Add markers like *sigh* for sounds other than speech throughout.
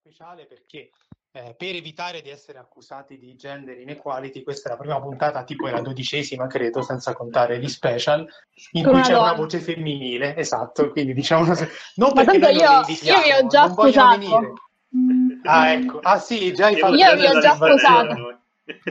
Speciale perché eh, per evitare di essere accusati di gender inequality, questa è la prima puntata, tipo è la dodicesima, credo, senza contare gli special, in cui c'è una voce femminile, esatto, quindi diciamo, non Ma perché noi tanto non io, io vi ho già accusato. Ah, ecco. Ah, sì, già hai fatto Io vi ho già accusato.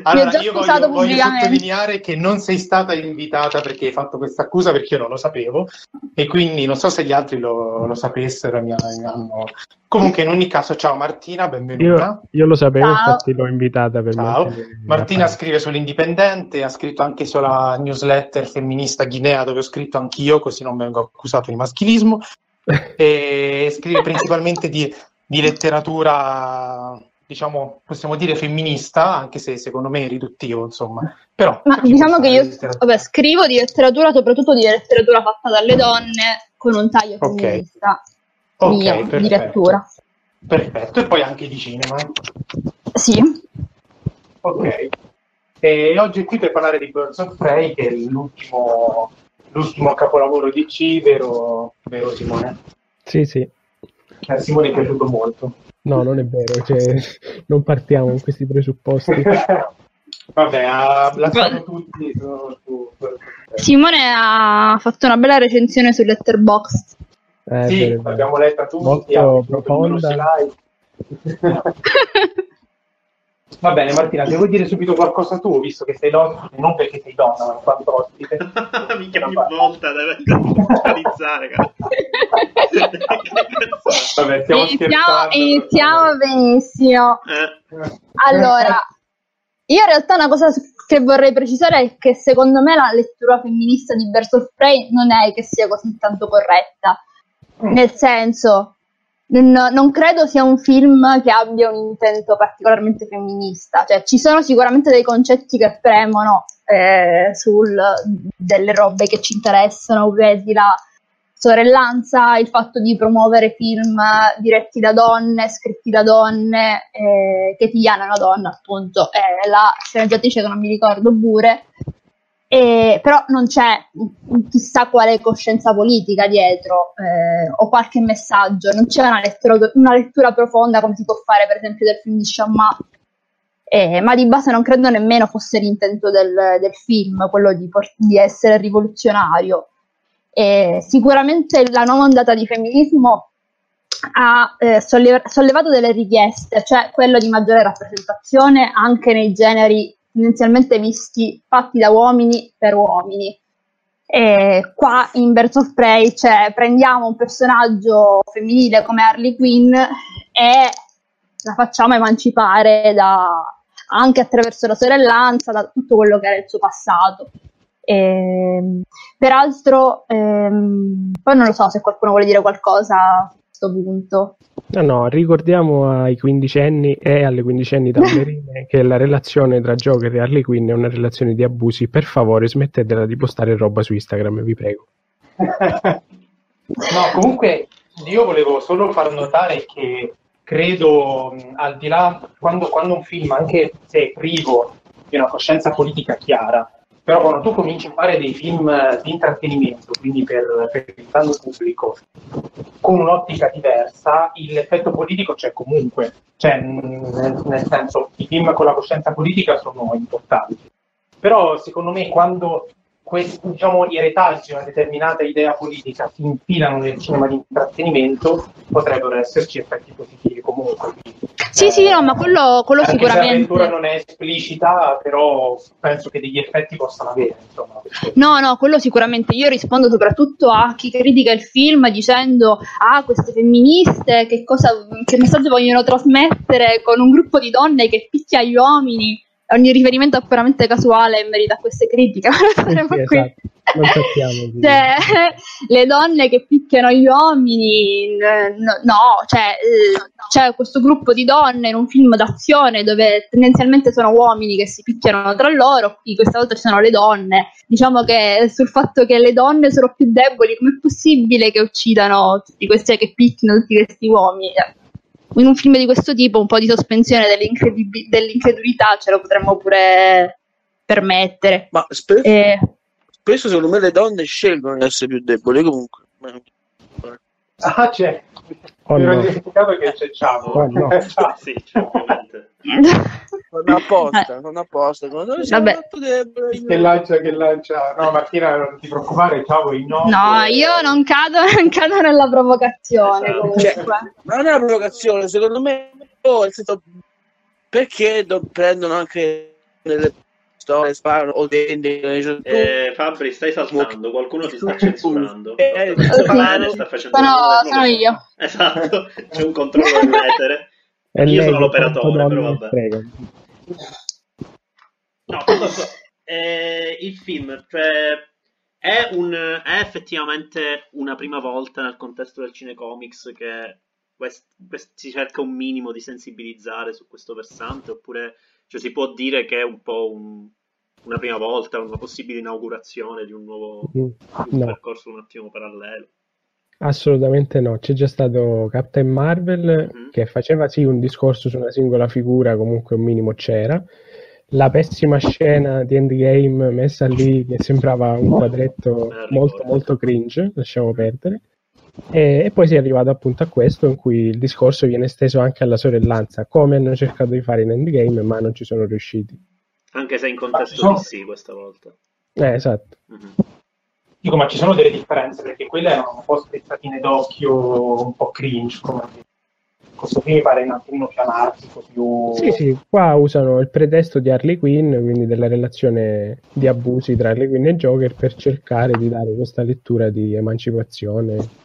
Allora, già io voglio, voglio sottolineare che non sei stata invitata perché hai fatto questa accusa perché io non lo sapevo e quindi non so se gli altri lo, lo sapessero. Mi, mi hanno... Comunque, in ogni caso, ciao Martina, benvenuta. Io, io lo sapevo, Ciao. infatti l'ho invitata per Ciao. Martina scrive sull'Indipendente, ha scritto anche sulla newsletter femminista Guinea dove ho scritto anch'io, così non vengo accusato di maschilismo, *laughs* e scrive principalmente di, di letteratura, diciamo, possiamo dire femminista, anche se secondo me è riduttivo, insomma. Però, Ma ci diciamo che io vabbè, scrivo di letteratura, soprattutto di letteratura fatta dalle donne, con un taglio femminista Ok, mio, di perfetto. lettura. Perfetto, e poi anche di cinema. Sì, Ok. E oggi è qui per parlare di Birds of Prey, che è l'ultimo, l'ultimo capolavoro di C, vero, vero Simone? Sì, sì. A Simone è piaciuto molto. No, non è vero, cioè, non partiamo con questi presupposti. *laughs* Vabbè, ha lasciato tutti su, su. Simone ha fatto una bella recensione su Letterboxd. Eh, Sì, l'abbiamo letta tutti. Molto profonda. *laughs* *laughs* Va bene, Martina, se vuoi dire subito qualcosa tu, visto che sei donna, non perché sei donna, ma in quanto ospite. *laughs* Mica ogni volta deve puntualizzare, cara. *laughs* Vabbè, stiamo Iniziamo, scherzando. iniziamo benissimo. Eh, Allora, io in realtà una cosa che vorrei precisare è che secondo me la lettura femminista di Birds of Prey non è che sia così tanto corretta. Nel senso, n- non credo sia un film che abbia un intento particolarmente femminista. Cioè, ci sono sicuramente dei concetti che premono eh, sul delle robe che ci interessano, vedi la sorellanza, il fatto di promuovere film diretti da donne, scritti da donne, eh, che è una donna, appunto, è la sceneggiatrice che non mi ricordo pure, e, però non c'è chissà quale coscienza politica dietro eh, o qualche messaggio, non c'è una lettura, una lettura profonda come si può fare per esempio del film di Sciamma, eh, ma di base non credo nemmeno fosse l'intento del, del film, quello di, por- di essere rivoluzionario. E sicuramente la nuova ondata di femminismo ha eh, solleva- sollevato delle richieste, cioè quello di maggiore rappresentazione anche nei generi tendenzialmente visti fatti da uomini per uomini. E qua in Birds of Prey cioè, prendiamo un personaggio femminile come Harley Quinn e la facciamo emancipare da- anche attraverso la sorellanza, da tutto quello che era il suo passato. Ehm, peraltro, ehm, poi non lo so se qualcuno vuole dire qualcosa a questo punto. No, no, ricordiamo ai quindicenni e alle quindicenni *laughs* tamberine che la relazione tra Joker e Harley Quinn è una relazione di abusi. Per favore, smettetela di postare roba su Instagram, vi prego. No, comunque io volevo solo far notare che credo, mh, al di là, quando, quando un film, anche se è privo di una coscienza politica chiara, però quando tu cominci a fare dei film eh, di intrattenimento, quindi per, per il grande pubblico, con un'ottica diversa, l'effetto politico c'è comunque. Cioè, nel, nel senso, i film con la coscienza politica sono importanti. Però secondo me quando questi, diciamo, i retaggi di una determinata idea politica si infilano nel cinema di intrattenimento, potrebbero esserci effetti positivi comunque. Sì, sì, no, ma quello, quello sicuramente. l'avventura non è esplicita, però penso che degli effetti possano avere. Insomma, perché- No, no, quello sicuramente. Io rispondo soprattutto a chi critica il film dicendo: Ah, queste femministe, che, cosa, che messaggio vogliono trasmettere con un gruppo di donne che picchia gli uomini. Ogni riferimento è puramente casuale in merito a queste critiche. *laughs* Ma Sì, qui. esatto. Non sappiamo. Cioè, *laughs* le donne che picchiano gli uomini, no, no, cioè, c'è questo gruppo di donne in un film d'azione dove tendenzialmente sono uomini che si picchiano tra loro, qui questa volta ci sono le donne. Diciamo che sul fatto che le donne sono più deboli, com'è possibile che uccidano tutti questi, che picchino tutti questi uomini? Eh, In un film di questo tipo un po' di sospensione dell'incredibi- dell'incredulità ce lo potremmo pure permettere. Ma spesso, E- spesso secondo me le donne scelgono di essere più deboli comunque. Ah, c'è. Oh, Mi ero no. dimenticato che c'è Ciao. Oh, no. *laughs* Ciao. Sì, certamente. Non apposta, non apposta. Siamo Vabbè. Che lancia, che lancia. No, Martina, non ti preoccupare, ciao, i no. No, io non cado, *laughs* non cado nella provocazione Esatto. comunque. Cioè, ma non è una provocazione, secondo me, oh, senso, perché do- prendono anche nelle storie, sparano o tu- Eh, Fabri, stai saltando, qualcuno ti sta censurando. Eh, Bene, sta facendo Sono, sono io. Esatto, c'è un controllo dell'etere. *laughs* È Io lei sono l'operatore, però vabbè. frega. No, so. Eh, il film, cioè, è, un, è effettivamente una prima volta nel contesto del cinecomics che quest- quest- si cerca un minimo di sensibilizzare su questo versante, oppure cioè, si può dire che è un po' un- una prima volta, una possibile inaugurazione di un nuovo Mm, di un No, percorso un attimo parallelo. assolutamente no. C'è già stato Captain Marvel Mhm. che faceva sì un discorso su una singola figura, comunque un minimo c'era. La pessima scena di Endgame messa lì che sembrava un quadretto la molto molto cringe, lasciamo perdere. E, e poi si è arrivato appunto a questo in cui il discorso viene esteso anche alla sorellanza, come hanno cercato di fare in Endgame, ma non ci sono riusciti. Anche se in contesto sono- DC questa volta. Eh, esatto. Mhm. Dico, ma ci sono delle differenze perché quelle erano un po' spezzatine d'occhio, un po' cringe. Come... Questo qui mi pare un attimino più anarchico, più. Sì, sì, qua usano il pretesto di Harley Quinn, quindi della relazione di abusi tra Harley Quinn e Joker, per cercare di dare questa lettura di emancipazione.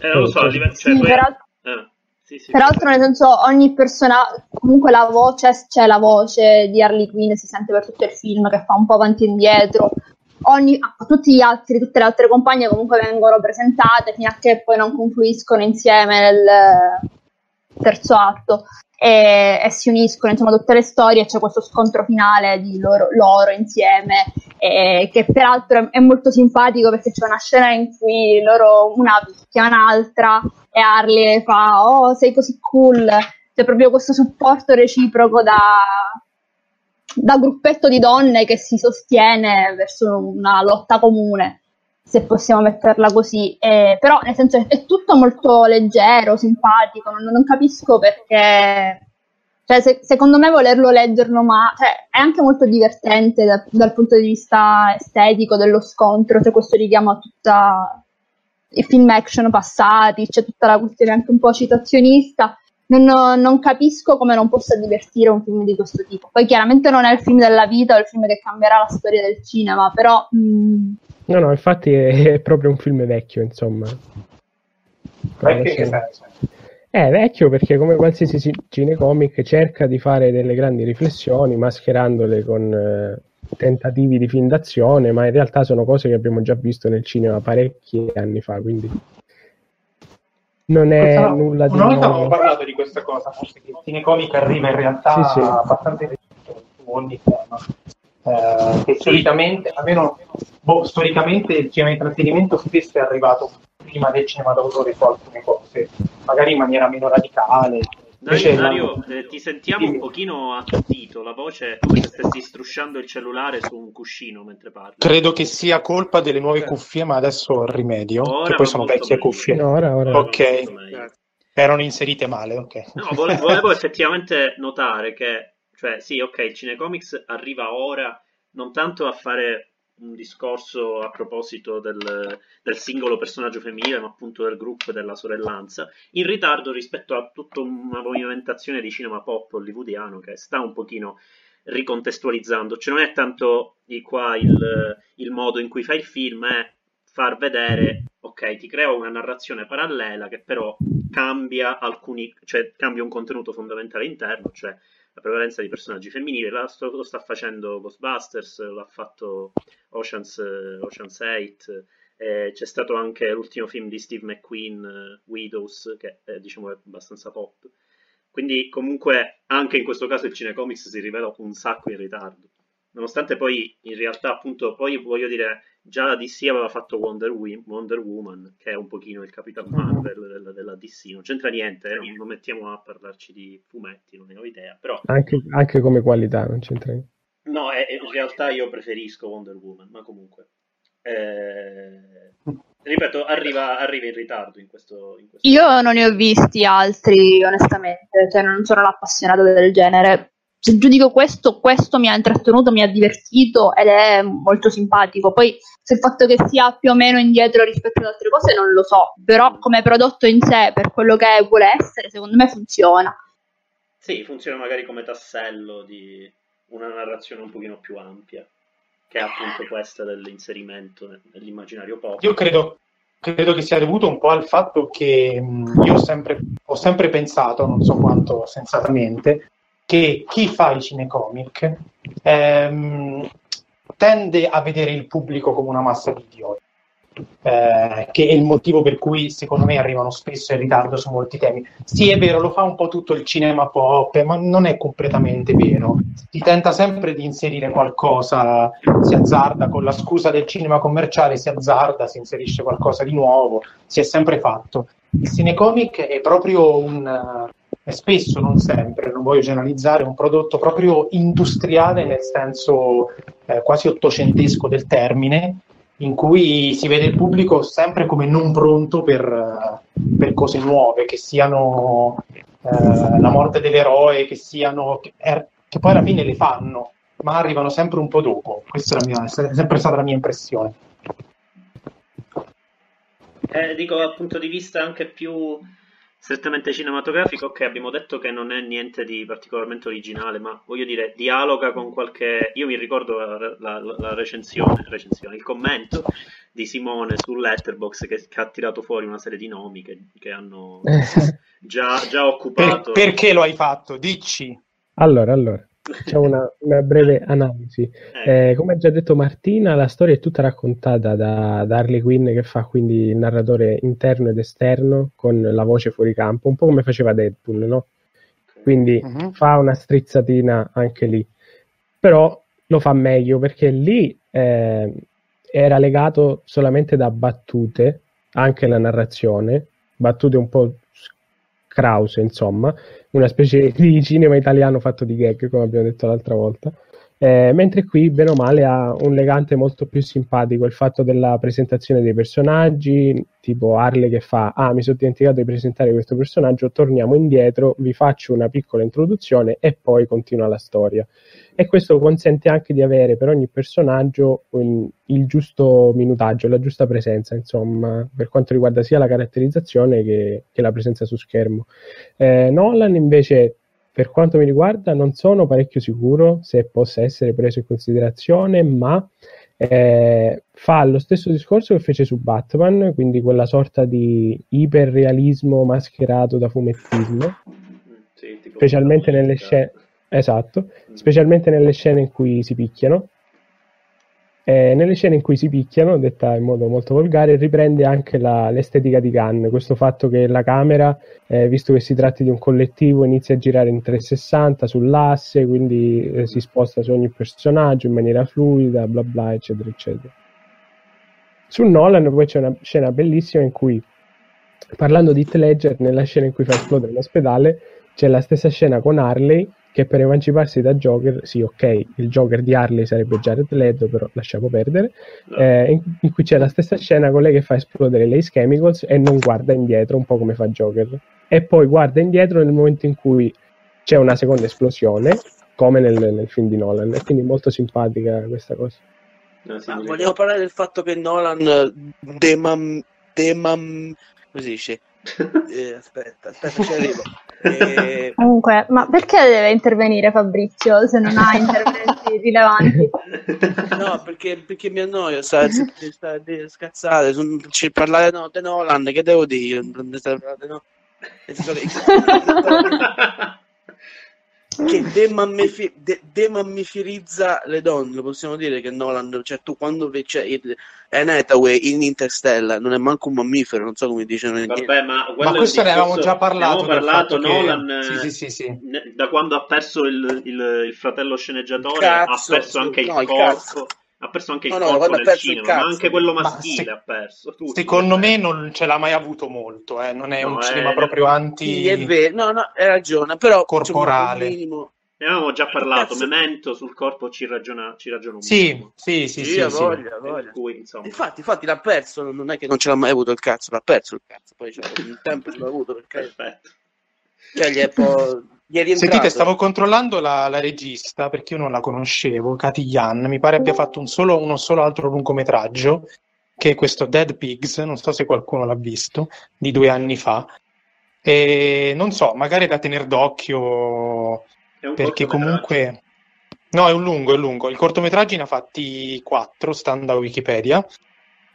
Eh, lo so, livello- cioè, Sì, tu- peraltro- eh, sì, sì. Peraltro, nel senso, ogni personaggio, comunque la voce, c'è la voce di Harley Quinn, si sente per tutto il film che fa un po' avanti e indietro. Ogni, tutti gli altri, tutte le altre compagne comunque vengono presentate fino a che poi non confluiscono insieme nel terzo atto e, e si uniscono insomma tutte le storie. C'è questo scontro finale di loro, loro insieme, e che peraltro è, è molto simpatico perché c'è una scena in cui loro, una picchia un'altra e Harley fa oh sei così cool. C'è proprio questo supporto reciproco da, da gruppetto di donne che si sostiene verso una lotta comune se possiamo metterla così. Eh, però nel senso è, è tutto molto leggero simpatico non, non capisco perché cioè, se- secondo me volerlo leggerlo ma cioè, è anche molto divertente da- dal punto di vista estetico dello scontro c'è questo richiamo a tutta i film action passati, c'è tutta la questione anche un po' citazionista. Non, non capisco come non possa divertire un film di questo tipo. Poi chiaramente non è il film della vita o il film che cambierà la storia del cinema, però mm, No, no, infatti è, è proprio un film vecchio, insomma. Perché che senso? È vecchio perché come qualsiasi ci- cinecomic cerca di fare delle grandi riflessioni mascherandole con eh, tentativi di film d'azione, ma in realtà sono cose che abbiamo già visto nel cinema parecchi anni fa, quindi non è Questa- nulla di Una volta avevo nuovo. parlato di questa cosa, forse che il cinecomic arriva in realtà Sì, sì. abbastanza su ogni tema. Eh, che solitamente, almeno boh, storicamente, il cinema di intrattenimento spesso è arrivato prima del cinema d'autore su alcune cose, magari in maniera meno radicale. Invece Dario, la- Dario, eh, ti sentiamo un Dimmi. pochino attutito, la voce è come se stessi strusciando il cellulare su un cuscino mentre parli. Credo che sia colpa delle nuove cuffie, ma adesso rimedio, Ora che poi sono vecchie meglio. cuffie. No, ora, ora. Ok. Erano inserite male, ok. No, vole- volevo effettivamente notare che, cioè, sì, ok, il Cinecomics arriva ora non tanto a fare un discorso a proposito del, del singolo personaggio femminile, ma appunto del gruppo e della sorellanza, in ritardo rispetto a tutta una movimentazione di cinema pop hollywoodiano che sta un pochino ricontestualizzando. Cioè, non è tanto di qua il, il modo in cui fai il film, è far vedere, ok, ti creo una narrazione parallela che però cambia alcuni, cioè cambia un contenuto fondamentale interno, cioè la prevalenza di personaggi femminili. La- lo sta facendo Ghostbusters, l'ha fatto Ocean's, eh, Ocean's 8. eh, c'è stato anche l'ultimo film di Steve McQueen, eh, Widows, che è, diciamo è abbastanza pop. Quindi, comunque, anche in questo caso il Cinecomics si rivela un sacco in ritardo. nonostante poi in realtà appunto poi voglio dire già la DC aveva fatto Wonder, Wi- Wonder Woman che è un pochino il Capitan Marvel della, della DC non c'entra niente eh, non mettiamo a parlarci di fumetti non ne ho idea però Anche, anche come qualità non c'entra niente. no è- è- in realtà io preferisco Wonder Woman ma comunque eh, ripeto arriva, arriva in ritardo in questo, in questo Io non ne ho visti altri, onestamente, cioè non sono l'appassionata del genere. Se giudico questo, questo mi ha intrattenuto, mi ha divertito ed è molto simpatico. Poi se il fatto che sia più o meno indietro rispetto ad altre cose non lo so, però come prodotto in sé, per quello che vuole essere, secondo me funziona. Sì, funziona magari come tassello di una narrazione un pochino più ampia, che è appunto questa dell'inserimento nel- nell'immaginario pop. Io credo, credo che sia dovuto un po' al fatto che mh, io ho sempre, ho sempre pensato, non so quanto sensatamente, che chi fa i cinecomic ehm, tende a vedere il pubblico come una massa di idioti. eh, che è il motivo per cui secondo me arrivano spesso in ritardo su molti temi. Sì, è vero, lo fa un po' tutto il cinema pop, ma non è completamente vero. Si tenta sempre di inserire qualcosa, si azzarda con la scusa del cinema commerciale, si azzarda, si inserisce qualcosa di nuovo, si è sempre fatto. Il cinecomic è proprio un, spesso, non sempre, non voglio generalizzare, un prodotto proprio industriale nel senso eh, quasi ottocentesco del termine, in cui si vede il pubblico sempre come non pronto per, per cose nuove, che siano eh, la morte dell'eroe, che siano che, er- che poi alla fine le fanno, ma arrivano sempre un po' dopo. Questa è, mia, è sempre stata la mia impressione. Eh, dico dal punto di vista anche più strettamente cinematografico, ok, abbiamo detto che non è niente di particolarmente originale, ma voglio dire, dialoga con qualche... Io mi ricordo la, la- la recensione, recensione, il commento di Simone su Letterboxd che, che ha tirato fuori una serie di nomi che, che hanno già, già Per- occupato... perché lo hai fatto? Dici. Allora, allora, facciamo una, una breve analisi. Eh, Eh, come ha già detto Martina, la storia è tutta raccontata da, da Harley Quinn che fa quindi il narratore interno ed esterno con la voce fuori campo, un po' come faceva Deadpool, no? Quindi Mhm. fa una strizzatina anche lì, però lo fa meglio perché lì eh, era legato solamente da battute, anche la narrazione, battute un po' krause, insomma, una specie di *laughs* cinema italiano fatto di gag, come abbiamo detto l'altra volta. Eh, mentre qui, bene o male, ha un legante molto più simpatico il fatto della presentazione dei personaggi, tipo Harley che fa: Ah, mi sono dimenticato di presentare questo personaggio, torniamo indietro, vi faccio una piccola introduzione e poi continua la storia. E questo consente anche di avere per ogni personaggio un- il giusto minutaggio, la giusta presenza, insomma, per quanto riguarda sia la caratterizzazione che, che la presenza su schermo. Eh, Nolan invece per quanto mi riguarda, non sono parecchio sicuro se possa essere preso in considerazione, ma eh, fa lo stesso discorso che fece su Batman, quindi quella sorta di iperrealismo mascherato da fumettismo, sì, specialmente nelle scene, esatto, specialmente nelle scene in cui si picchiano. Eh, nelle scene in cui si picchiano, detta in modo molto volgare, riprende anche la- l'estetica di Gunn, questo fatto che la camera, eh, visto che si tratti di un collettivo, inizia a girare in 360 sull'asse, quindi eh, si sposta su ogni personaggio in maniera fluida, bla bla, eccetera, eccetera. Su Nolan poi c'è una scena bellissima in cui, parlando di Heath Ledger, nella scena in cui fa esplodere l'ospedale, c'è la stessa scena con Harley che per emanciparsi da Joker, sì ok, il Joker di Harley sarebbe Jared Leto, però lasciamo perdere, No. eh, in, in cui c'è la stessa scena con lei che fa esplodere l'Ace Chemicals e non guarda indietro, un po' come fa Joker. E poi guarda indietro nel momento in cui c'è una seconda esplosione, come nel, nel film di Nolan, e quindi molto simpatica questa cosa. No, sì, vogliamo parlare del fatto che Nolan eh, demam, demam, come si dice? *laughs* Eh, aspetta, aspetta, ci arrivo. Eh, Comunque, ma perché deve intervenire Fabrizio se non ha interventi rilevanti? no, perché, perché mi annoio, sta, sta, scazzate, parlare no, di Nolan, che devo dire? No. *laughs* Che- *laughs* demammifi- de- demammiferizza le donne, possiamo dire che Nolan, cioè tu quando vedi cioè, Anne Hathaway in Interstellar non è manco un mammifero, non so come dicevano in Vabbè, ma, Ma questo ne avevamo già parlato. parlato, fatto che- Nolan, Sì, sì, sì, sì. ne- da quando ha perso il, il- il fratello sceneggiatore, Il cazzo, ha perso anche il no, il corpo. Ha perso anche il No, no, corpo nel cinema, ma cazzo. anche quello Ma maschile se- ha perso. Tutti. Secondo me non ce l'ha mai avuto molto, eh. non è No, un è- cinema proprio Sì, anti... è vero, no, no, hai ragione, però Corporale. insomma, un minimo- Ne avevamo già parlato, Cazzo. Memento sul corpo ci ragiona, ci ragiona un Sì, minimo. sì, sì, Sì, sì, ha sì. voglia, voglia. cui, insomma, Infatti, infatti l'ha perso, non è che non ce l'ha mai avuto il cazzo, l'ha perso il cazzo, poi cioè, il tempo ce l'ha avuto perché perfetto. cioè, gli è, po'... gli è rientrato. Sentite, stavo controllando la, la regista perché io non la conoscevo, Katy Yan, mi pare abbia fatto un solo, uno solo altro lungometraggio, che è questo Dead Pigs, non so se qualcuno l'ha visto, di due anni fa. E non so, magari è da tenere d'occhio perché cortometraggio. comunque... No, è un lungo, è lungo. Il cortometraggi ne ha fatti quattro, stando a Wikipedia,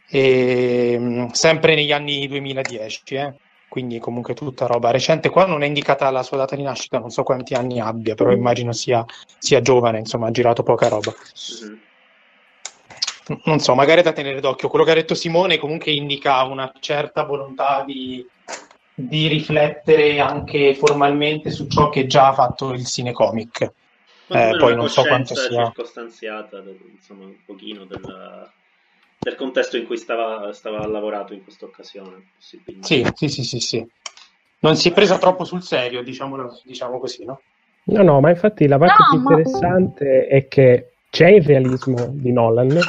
e, mh, sempre negli anni 2010, eh. Quindi comunque tutta roba recente. Qua non è indicata la sua data di nascita, non so quanti anni abbia, però immagino sia, sia giovane, insomma, ha girato poca roba. N- Non so, magari è da tenere d'occhio. Quello che ha detto Simone comunque indica una certa volontà di, di riflettere anche formalmente su ciò che già ha fatto il cinecomic. Eh, poi non so quanto sia- circostanziata, insomma, un pochino del, del contesto in cui stava, stava lavorato in questa occasione. Sì, sì, sì, sì, sì. Non si è presa troppo sul serio, diciamo così, no? No, no, ma infatti la parte No, più ma- interessante è che c'è il realismo di Nolan,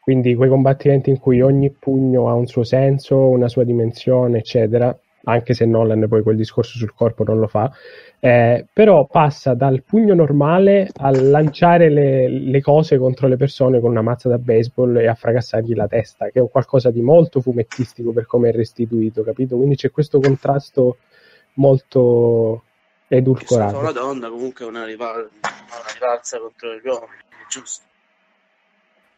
quindi quei combattimenti in cui ogni pugno ha un suo senso, una sua dimensione, eccetera, anche se Nolan poi quel discorso sul corpo non lo fa, eh, però passa dal pugno normale a lanciare le, le cose contro le persone con una mazza da baseball e a fracassargli la testa, che è un qualcosa di molto fumettistico per come è restituito, capito? Quindi c'è questo contrasto molto edulcorato. una donna comunque è una, rival- una rivalsa contro gli uomini, giusto.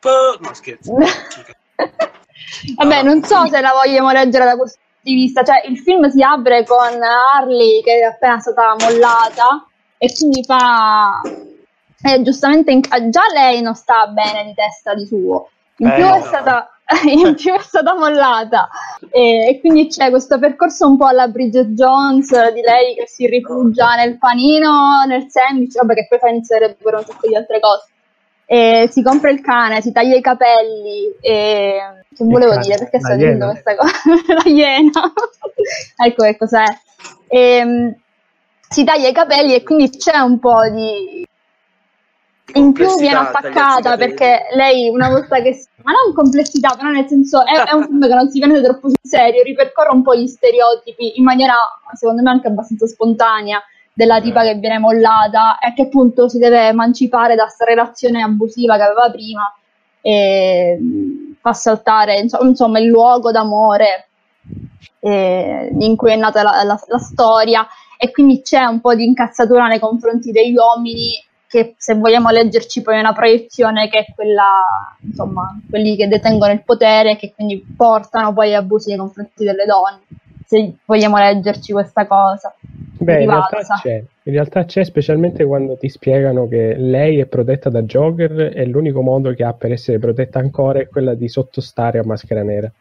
Po- no, scherzo. *laughs* Vabbè, non so se la vogliamo leggere da questo di vista. Cioè, il film si apre con Harley che è appena stata mollata e quindi fa. eh, giustamente, in- già lei non sta bene di testa di suo. In Eh, più, è stata, *laughs* in più è stata mollata e, e quindi c'è questo percorso un po' alla Bridget Jones di lei che si rifugia nel panino, nel sandwich, vabbè che poi fa iniziare pure un sacco di altre cose. E si compra il cane, si taglia i capelli e che volevo cane, dire perché sto dicendo questa cosa? *laughs* La iena. *laughs* Ecco che cos'è. Ehm, si taglia i capelli e quindi c'è un po' di in più viene attaccata perché lei una volta che ma non complessità però nel senso è, è un film che non si prende troppo sul serio ripercorre un po' gli stereotipi in maniera secondo me anche abbastanza spontanea della tipa che viene mollata e che appunto si deve emancipare da questa relazione abusiva che aveva prima e mh, fa saltare insomma, il luogo d'amore eh, in cui è nata la, la- la storia. E quindi c'è un po' di incazzatura nei confronti degli uomini che se vogliamo leggerci poi è una proiezione che è quella, insomma, quelli che detengono il potere e che quindi portano poi abusi nei confronti delle donne, se vogliamo leggerci questa cosa. Beh, in realtà c'è, in realtà c'è specialmente quando ti spiegano che lei è protetta da Joker e l'unico modo che ha per essere protetta ancora è quella di sottostare a Maschera Nera.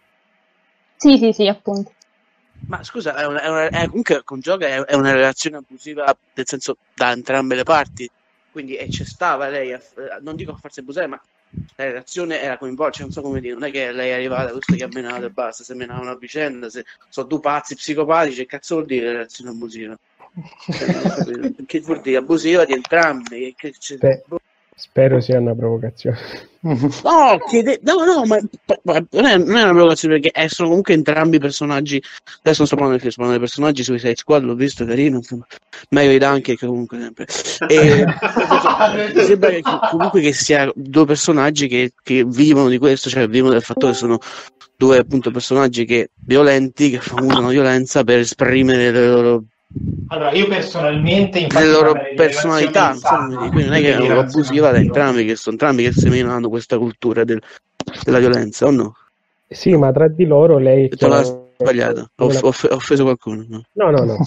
Sì, sì, sì, appunto. Ma scusa, è una- è una- è- comunque con Joker è, è una relazione abusiva, nel senso da entrambe le parti. Quindi e c'è stava lei, a- non dico a farsi abusare, ma la relazione era coinvolta, cioè, non so come dire, non è che lei è arrivata, questo che ha menato e basta, se menavano a vicenda, se sono due pazzi psicopatici, che cazzo vuol dire relazione abusiva? *laughs* Cioè, che vuol dire abusiva di entrambi? Che- che Beh, spero sia una provocazione. *laughs* No, chiede- no, no, ma, non, è, non è una provocazione perché eh, sono comunque entrambi personaggi. Adesso non sto parlando del film, sto parlando dei personaggi sui Suicide Squad, l'ho visto, carino, insomma, meglio di Duncan che comunque sempre. E, *laughs* mi sembra che comunque che sia due personaggi che, che vivono di questo, cioè vivono del fatto che sono due appunto personaggi che violenti, che usano violenza per esprimere le loro, Allora, io personalmente, infatti, le loro personalità, insomma, non è che è abusiva da entrambi, che sono entrambi che seminano questa cultura del- della violenza, o no? Sì, ma tra di loro lei la chiama- sbagliata, ho, ho offeso qualcuno. no? No, no, no.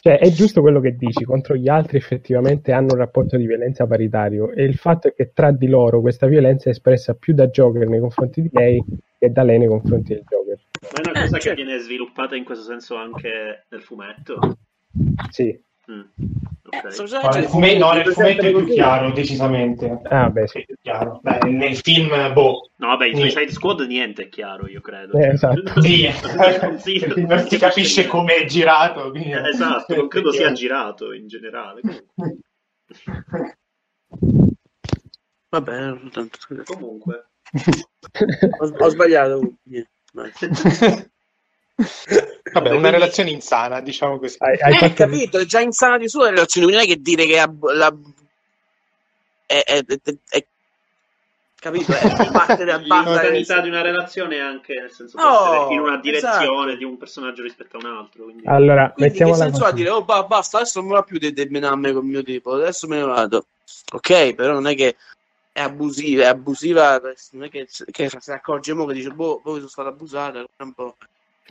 Cioè, è giusto quello che dici, contro gli altri effettivamente hanno un rapporto di violenza paritario e il fatto è che tra di loro questa violenza è espressa più da Joker nei confronti di lei che da lei nei confronti del Joker. Ma è una Eh, cosa che certo. viene sviluppata in questo senso anche nel fumetto. Sì. Mm. Eh, Ok. sto No, dicendo, nel, fume- no, nel fumetto è più chiaro, decisamente. Ah, beh, sì. Chiaro. Beh, nel film, boh, No, vabbè, in. Suicide Squad niente è chiaro, io credo. Eh, esatto. Sì, *laughs* Sì, perché non si capisce come è girato. quindi- Eh, Esatto, non credo sia girato in generale. Va bene, tanto. Comunque, ho, ho sbagliato. Niente. *laughs* Vabbè, una Quindi- relazione insana, diciamo così. Hai, hai Eh, fatto- capito, è già insana di sua la relazione, non è che dire che ab- la... è, è, è- è- capito, è *laughs* parte banda l'insanità di una relazione è anche nel senso essere in una direzione esatto. di un personaggio rispetto a un altro. Quindi... Allora, Quindi che senso ha dire, oh ba- basta, adesso non va più di menarmi con mio tipo, adesso me ne vado. Ok, però non è che è abusiva, è abusiva, non è che, che se ne accorge mo che dice, boh, poi sono stato abusato, è un po'...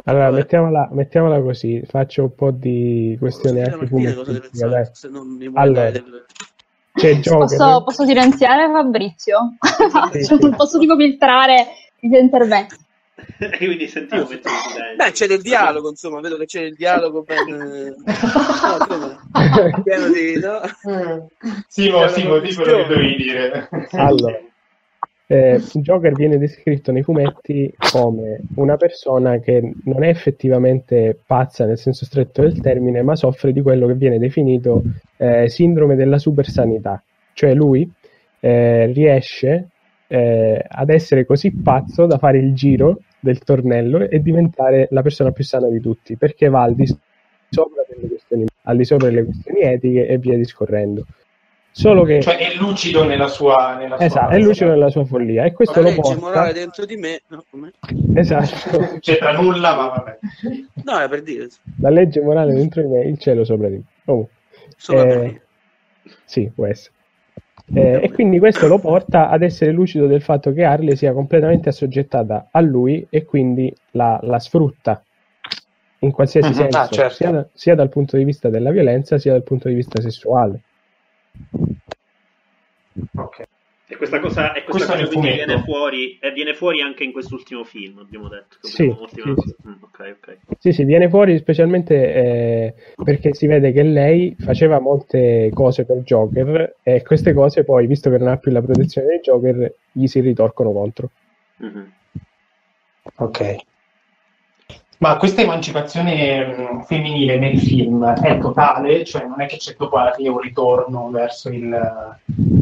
Allora, Vabbè. mettiamola, mettiamola così, faccio un po' di questioni Scusa, anche Martina, cosa deve fumettistica, dai. pensare? Se non mi vuoi Allora. del- C'è Joker. Posso, posso silenziare Fabrizio? *laughs* Sì, sì. non posso tipo filtrare i tuoi interventi. quindi sentivo dai- Beh, c'è del dialogo, insomma, vedo che c'è del dialogo ben... *laughs* No, come? Pieno di... No? Simo, Simo, di quello che dovevi dire. Allora, eh, Joker viene descritto nei fumetti come una persona che non è effettivamente pazza nel senso stretto del termine, ma soffre di quello che viene definito eh, sindrome della supersanità. Cioè lui eh, riesce eh, ad essere così pazzo da fare il giro del tornello e diventare la persona più sana di tutti, perché va al di sopra delle questioni, al di sopra delle questioni etiche e via discorrendo. Solo che Cioè è lucido nella sua... Nella sua Esatto, è lucido nella sua follia e questo La lo legge morale porta dentro di me... No, come? esatto, c'entra nulla, ma vabbè. No, è per dire. la legge morale dentro di me, il cielo sopra di me. Comunque, Sopra Eh, sì, può essere. Eh, e quindi questo lo porta ad essere lucido del fatto che Harley sia completamente assoggettata a lui e quindi la, la sfrutta in qualsiasi Mhm, senso, ah, certo. sia, da- sia dal punto di vista della violenza sia dal punto di vista sessuale. Ok. E questa cosa, e questa cosa viene fuori, e viene fuori anche in quest'ultimo film, abbiamo detto. Sì, ultimato. sì, Mm, ok, ok. Sì, sì, viene fuori specialmente eh, perché si vede che lei faceva molte cose per Joker e queste cose poi, visto che non ha più la protezione del Joker, gli si ritorcono contro. Mhm. Ok. Ma questa emancipazione mh, femminile nel film è totale? Cioè non è che c'è dopo alla fine un ritorno verso il-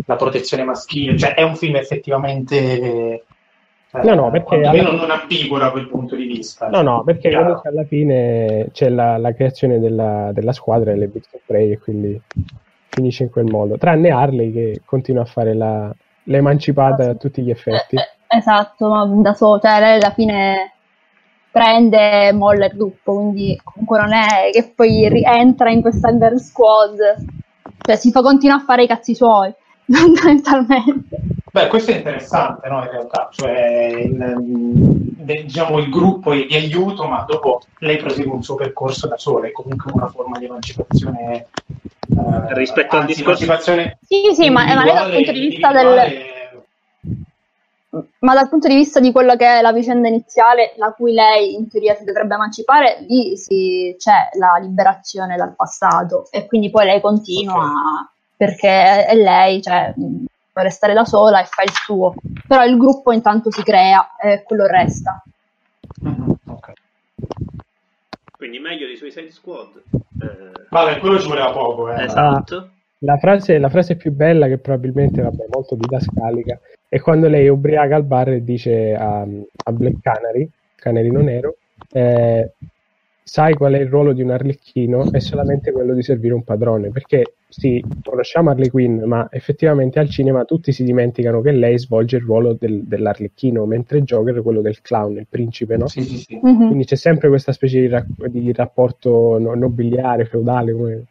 la protezione maschile? Cioè è un film effettivamente... eh, No, no, perché quantomeno alla- non ambiguo da quel punto di vista. No, no, perché comunque alla fine c'è la, la creazione della, della squadra delle Birds of Prey e quindi finisce in quel modo. Tranne Harley che continua a fare la, l'emancipata a tutti gli effetti. Eh, eh, esatto, ma da solo, cioè lei alla fine prende e molla il gruppo, quindi comunque non è che poi rientra in questa girl squad, cioè si fa continua a fare i cazzi suoi, *laughs* fondamentalmente. Beh, questo è interessante, no, in realtà, cioè il, de- diciamo, il gruppo è di aiuto, ma dopo lei prosegue un suo percorso da sola, è comunque una forma di emancipazione. eh, Rispetto al discorso- emancipazione Sì, sì, ma, ma lei dal punto di vista del... Ma dal punto di vista di quello che è la vicenda iniziale, la cui lei in teoria si dovrebbe emancipare, lì si- c'è la liberazione dal passato e quindi poi lei continua perché è lei, cioè può restare da sola e fa il suo, però il gruppo intanto si crea e quello resta. Mhm, ok. Quindi meglio di Suicide Squad. Eh, Vabbè, quello ci voleva poco, eh. esatto. La frase, la frase più bella, che probabilmente vabbè, molto didascalica, è quando lei è ubriaca al bar e dice a, a Black Canary, Canarino Nero, eh, sai qual è il ruolo di un arlecchino? È solamente quello di servire un padrone, perché sì, conosciamo Harley Quinn, ma effettivamente al cinema tutti si dimenticano che lei svolge il ruolo del- dell'arlecchino, mentre Joker è quello del clown, il principe, no? Sì, sì, sì. Mhm. Quindi c'è sempre questa specie di, ra- di rapporto no- nobiliare, feudale, come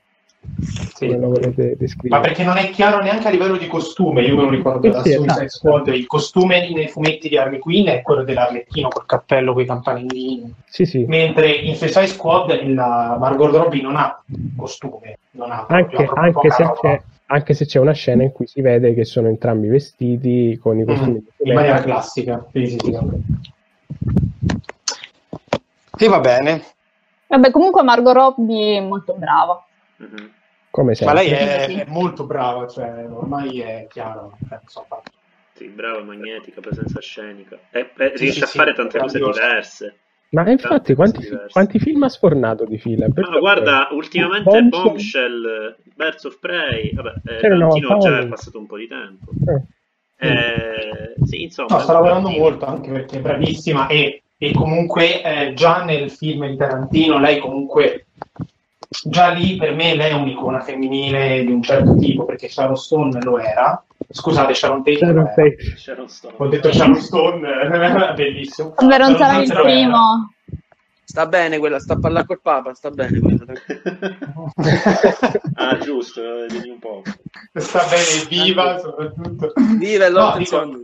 Sì. come lo volete Ma descrivere. perché non è chiaro neanche a livello di costume, io me lo ricordo Sì, da sì, Suicide esatto. Squad, il costume nei fumetti di Harley Quinn è quello dell'arlecchino col cappello con i campanellini, Sì, sì. mentre in Suicide Squad la Margot Robbie non ha costume, non ha proprio- Anche, ha anche se roba. c'è, anche se c'è una scena in cui si vede che sono entrambi vestiti con i costumi Mm, in maniera classica. Sì. E va bene, Vabbè, comunque Margot Robbie è molto brava. Mhm. Come ma sempre. lei è. È molto brava, cioè ormai è chiaro. cioè, insomma. Sì, brava, magnetica, presenza scenica. E, e Sì, riesce sì, a fare tante cose diverse. Ma infatti, quanti, quanti film ha sfornato di fila? Ma guarda, ultimamente Bombshell- Bombshell, Birds of Prey, vabbè, eh, Tarantino già è passato un po' di tempo. Eh, Eh, sì, insomma, No, sta lavorando molto anche perché è bravissima e, e comunque eh, già nel film di Tarantino lei comunque già lì per me lei è un'icona femminile di un certo tipo perché Sharon Stone lo era scusate Sharon Tate Sharon. Tate. Stone. ho detto Sharon Stone *laughs* bellissimo Vabbè, non sarà il primo. Sta bene quella, sta a parlare col Papa, sta bene quella. *laughs* ah, giusto, dimmi un po'. sta bene viva soprattutto Viva e No, dico-.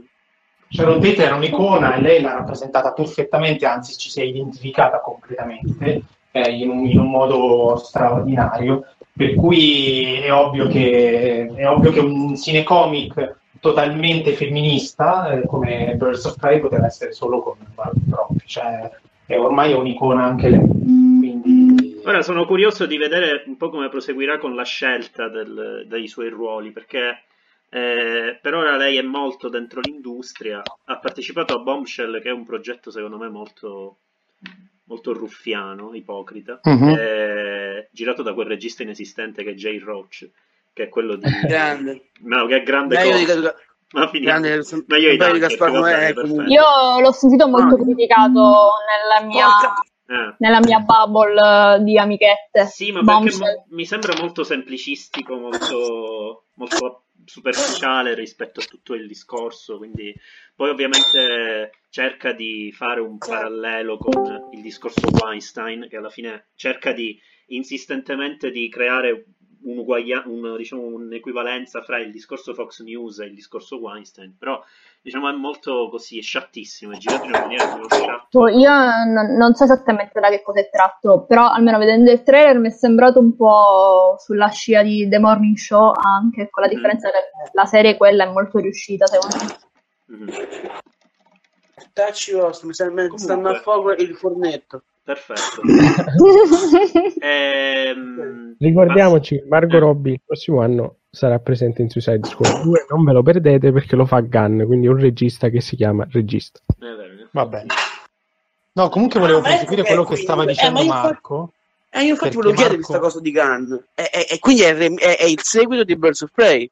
Sharon Tate era un'icona e lei l'ha rappresentata perfettamente, anzi ci si è identificata completamente eh, in, un, in un modo straordinario, per cui è ovvio che, è ovvio che un cinecomic totalmente femminista eh, come Birds of Prey poteva essere solo con Margot Robbie, cioè è ormai un'icona anche lei, quindi... Ora sono curioso di vedere un po' come proseguirà con la scelta del- dei suoi ruoli, perché eh, per ora lei è molto dentro l'industria, ha partecipato a Bombshell, che è un progetto secondo me molto, molto ruffiano, ipocrita, Mhm. eh, girato da quel regista inesistente che è Jay Roach, che è quello di... *laughs* Grande. No, che è grande cosa. Ma grande, Noè, bene, comunque. perfetto. Io l'ho sentito molto No. criticato nella mia, Eh. nella mia bubble eh, di amichette. Sì, ma perché mo- mi sembra molto semplicistico, molto, molto superficiale rispetto a tutto il discorso, quindi poi ovviamente cerca di fare un parallelo con il discorso Weinstein, che alla fine cerca di insistentemente di creare un, diciamo, un'equivalenza fra il discorso Fox News e il discorso Weinstein, però diciamo è molto così, è sciattissimo, è girato in una maniera molto sciatta. Boh, Io non, non so esattamente da che cosa è tratto, però almeno vedendo il trailer mi è sembrato un po' sulla scia di The Morning Show anche, con la Mm. differenza che la serie quella è molto riuscita secondo me. Mhm. Tacci vostro, mi sta Comunque. stanno a fuoco il fornetto. Perfetto. *laughs* Ehm, Ricordiamoci Margot Eh. Robbie il prossimo anno sarà presente in Suicide Squad 2, non ve lo perdete perché lo fa Gunn, quindi un regista che si chiama Regista. Va bene. No, comunque volevo Ah, ecco proseguire quello che stava eh, dicendo ma infatti- Marco. Eh, io infatti volevo chiedere Marco- questa cosa di Gunn. E, e- e quindi è, è- è il seguito di Birds of Prey.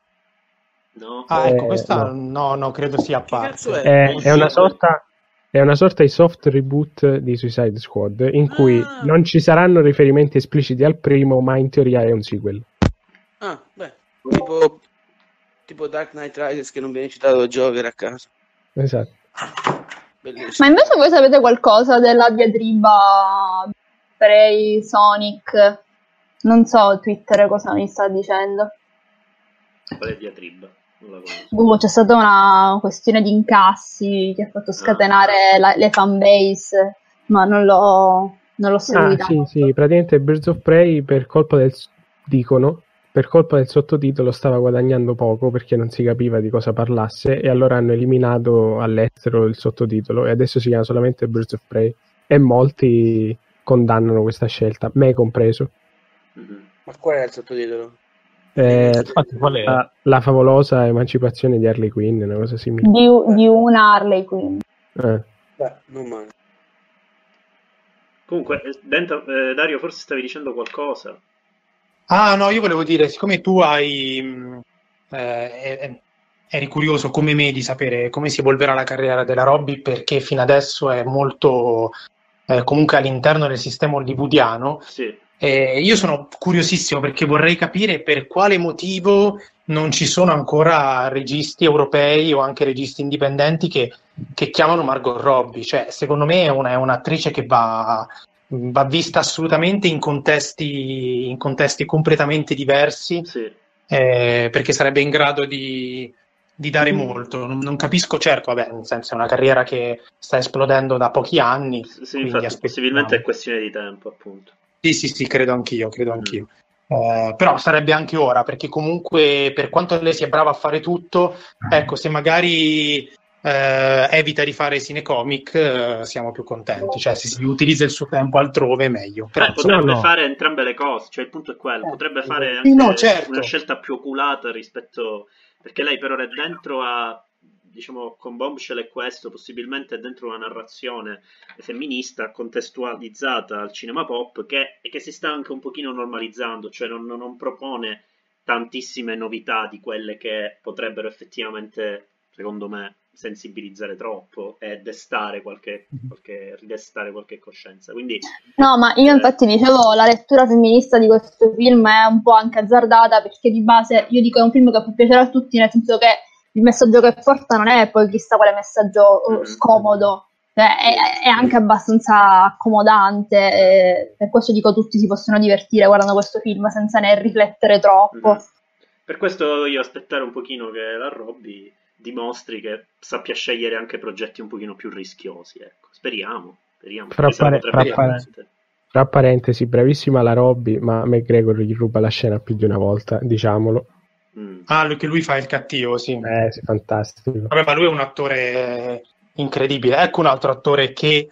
No? Ah, ecco, Eh, questa no. no, no, credo sia a parte. è? È, è una sorta, è una sorta di soft reboot di Suicide Squad in cui Ah. non ci saranno riferimenti espliciti al primo, ma in teoria è un sequel. Ah, beh, tipo, tipo Dark Knight Rises che non viene citato da Joker a caso. Esatto. Bellissimo. Ma invece voi sapete qualcosa della diatriba Prey, Sonic? Non so Twitter cosa mi sta dicendo. Quale diatriba? Non la conosco. Boh, c'è stata una questione di incassi che ha fatto scatenare la- le fanbase, ma non l'ho, non l'ho Ah, seguita. sì, sì, praticamente Birds of Prey per colpa del dicono per colpa del sottotitolo stava guadagnando poco perché non si capiva di cosa parlasse e allora hanno eliminato all'estero il sottotitolo e adesso si chiama solamente Birds of Prey e molti condannano questa scelta, me compreso. Mhm. Ma qual è il sottotitolo? Eh, Infatti, qual è? la, la favolosa emancipazione di Harley Quinn, una cosa simile. Di, di una Harley Quinn. Eh. Beh, non male. Comunque, eh, Denta- eh, Dario, forse stavi dicendo qualcosa. Ah, no, io volevo dire, siccome tu hai, eh, eh, eri curioso come me di sapere come si evolverà la carriera della Robby, perché fino adesso è molto eh, comunque all'interno del sistema hollywoodiano, Sì. eh, io sono curiosissimo perché vorrei capire per quale motivo non ci sono ancora registi europei o anche registi indipendenti che, che chiamano Margot Robbie. Cioè, secondo me è, una- è un'attrice che va, va vista assolutamente in contesti, in contesti completamente diversi, Sì. eh, perché sarebbe in grado di, di dare molto. Non, non capisco, certo, vabbè, nel senso è una carriera che sta esplodendo da pochi anni, Sì, quindi infatti, possibilmente è questione di tempo, appunto. Sì, sì, sì, credo anch'io, credo anch'io. Eh, però sarebbe anche ora, perché comunque per quanto lei sia brava a fare tutto, ecco, se magari eh, evita di fare cinecomic, eh, siamo più contenti. Cioè, se si utilizza il suo tempo altrove, meglio. Però, insomma, potrebbe no. fare entrambe le cose, cioè il punto è quello, Eh, potrebbe fare anche no, certo. una scelta più oculata rispetto perché lei però è dentro a diciamo con Bombshell e questo possibilmente è dentro una narrazione femminista contestualizzata al cinema pop che, che si sta anche un pochino normalizzando, cioè non, non propone tantissime novità di quelle che potrebbero effettivamente, secondo me, sensibilizzare troppo e destare qualche, qualche ridestare qualche coscienza. Quindi No, ma io infatti dicevo, la lettura femminista di questo film è un po' anche azzardata perché di base io dico è un film che può piacere a tutti, nel senso che il messaggio che porta non è poi chissà quale messaggio eh, Mhm. scomodo, cioè, è, è anche abbastanza accomodante, e per questo dico tutti si possono divertire guardando questo film senza ne riflettere troppo. Mhm. Per questo io aspettare un pochino che la Robby dimostri che sappia scegliere anche progetti un pochino più rischiosi, ecco. Speriamo, speriamo. Fra pare- fra pare- essere. Tra parentesi, bravissima la Robby, ma McGregor gli ruba la scena più di una volta, diciamolo. Mm. Ah, lui- che lui fa il cattivo, sì. Eh, sì, fantastico. Vabbè, ma lui è un attore incredibile. Ecco un altro attore che,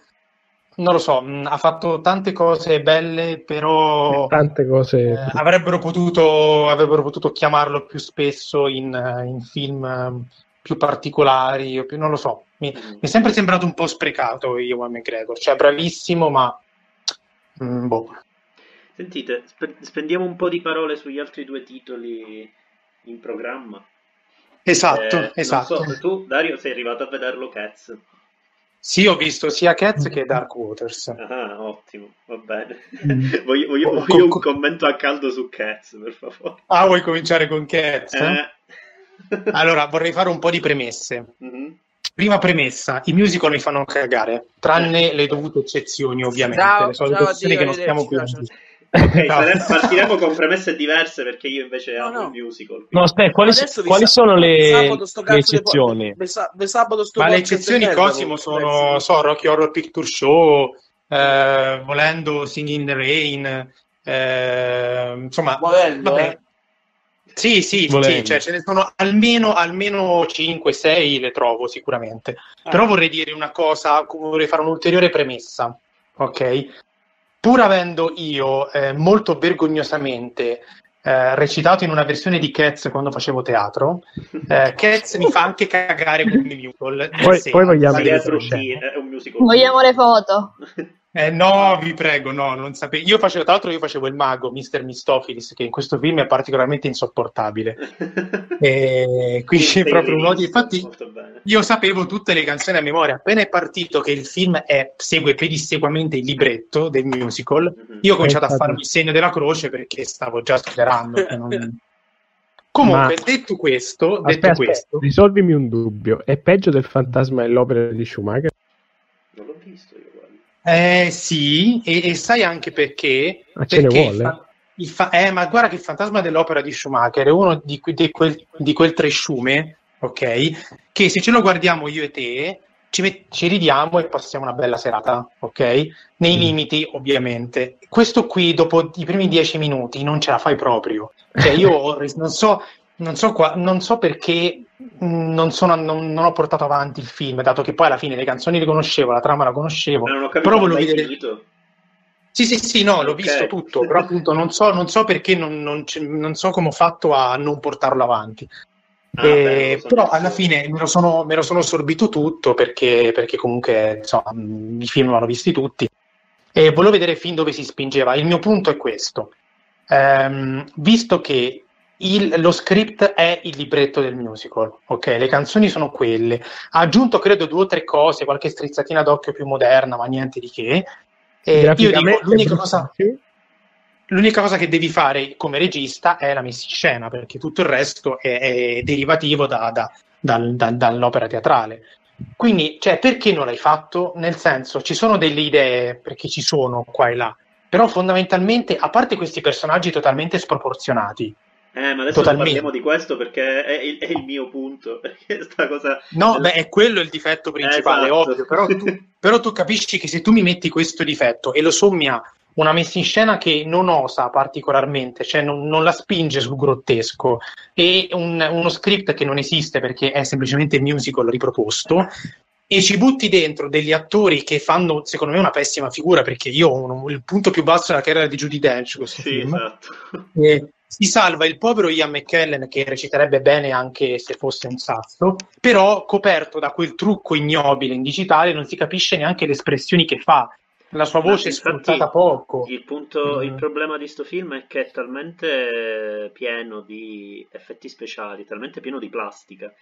non lo so, mh, ha fatto tante cose belle, però Tante cose. eh, avrebbero potuto, avrebbero potuto chiamarlo più spesso in, eh, in film più particolari, o più, non lo so. Mi, mi è sempre sembrato un po' sprecato Ewan McGregor, cioè bravissimo, ma mm, boh. Sentite, spe- spendiamo un po' di parole sugli altri due titoli in programma. Esatto, Eh, esatto. so, tu, Dario, sei arrivato a vederlo Cats. Sì, ho visto sia Cats che Dark Waters. Ah, ottimo, va bene. Mm. *laughs* voglio, voglio- Co- voglio un co- commento a caldo su Cats, per favore. Ah, vuoi cominciare con Cats? Eh. Allora, vorrei fare un po' di premesse. Mhm. Prima premessa, i musical mi fanno cagare, tranne le dovute eccezioni, ovviamente. Ciao, le solite eccezioni che non stiamo qui. Ok, sare- partiremo con premesse diverse perché io invece No, amo no. il musical. No, aspetta, quali, quali sa- sono le, sabato sto le eccezioni? ve sa- sto Ma le eccezioni, Cosimo, sono so, Rocky Horror Picture Show, eh, volendo Singing in the Rain, eh, insomma, Volendo, vabbè. eh. Sì, sì, sì, cioè, ce ne sono almeno, almeno 5-6 le trovo sicuramente. Però vorrei dire una cosa, vorrei fare un'ulteriore premessa, ok? Pur avendo io eh, molto vergognosamente eh, recitato in una versione di Cats quando facevo teatro, eh, *laughs* Cats mi fa anche cagare come musical. Poi- poi vogliamo. Vogliamo le foto. *laughs* Eh, no, vi prego, no, non sapevo. Io facevo, tra l'altro, io facevo il mago, Mr. Mistofilis, che in questo film è particolarmente insopportabile. *laughs* E quindi Sì, proprio un odio. Infatti, io sapevo tutte le canzoni a memoria. Appena è partito che il film è- segue pedissequamente il libretto del musical, Mhm. io ho cominciato a Pensa farmi il segno della croce perché stavo già sperando. non- *laughs* Comunque, Ma- detto questo, detto Aspetta, aspetta, questo, risolvimi un dubbio. È peggio del fantasma dell'opera di Schumacher? Non l'ho visto io, guarda. Eh sì, e, e sai anche perché? Ma ce ne Perché vuole? fa- fa- eh, ma guarda che il fantasma dell'opera di Schumacher è uno di, que- di quel, di quel tresciume, ok? Che se ce lo guardiamo io e te, ci, met- ci ridiamo e passiamo una bella serata, ok? Nei Mm. limiti, ovviamente. Questo qui, dopo i primi dieci minuti, non ce la fai proprio. Cioè, io *laughs* non so, non so, qua- non so perché non, sono- non- non ho portato avanti il film, dato che poi alla fine le canzoni le conoscevo, la trama la conoscevo. Non ho capito Però volevo vedere. finito. Sì, sì, sì, no, l'ho Ok. visto tutto, però appunto non so, non so perché non, non c- non so come ho fatto a non portarlo avanti. Ah, Eh, beh, però alla fine me lo sono, me lo sono sorbito tutto perché, perché comunque insomma, i film l'hanno visti tutti e volevo vedere fin dove si spingeva. Il mio punto è questo: Ehm, visto che il- lo script è il libretto del musical, ok? Le canzoni sono quelle. Ha aggiunto, credo, due o tre cose, qualche strizzatina d'occhio più moderna, ma niente di che. E io dico, l'unica cosa, l'unica cosa che devi fare come regista è la messa in scena, perché tutto il resto è, è derivativo da- da- dal- dal- dall'opera teatrale. Quindi, cioè, perché non l'hai fatto? Nel senso, ci sono delle idee, perché ci sono qua e là, però fondamentalmente, a parte questi personaggi totalmente sproporzionati, Eh, ma adesso Totalmente. parliamo di questo perché è il, è il mio punto. *laughs* Cosa. No, beh, è quello il difetto principale, Esatto. ovvio, però tu, *laughs* però tu capisci che se tu mi metti questo difetto e lo sommi a una messa in scena che non osa particolarmente, cioè non, non la spinge sul grottesco, e un- uno script che non esiste perché è semplicemente musical riproposto, e ci butti dentro degli attori che fanno, secondo me, una pessima figura, perché io ho un- il punto più basso della carriera di Judy Dench, questo Sì, film. esatto. E si salva il povero Ian McKellen che reciterebbe bene anche se fosse un sasso, però coperto da quel trucco ignobile in digitale non si capisce neanche le espressioni che fa. La sua voce è sfruttata poco. Il, punto, Mm. il problema di sto film è che è talmente pieno di effetti speciali, talmente pieno di plastica,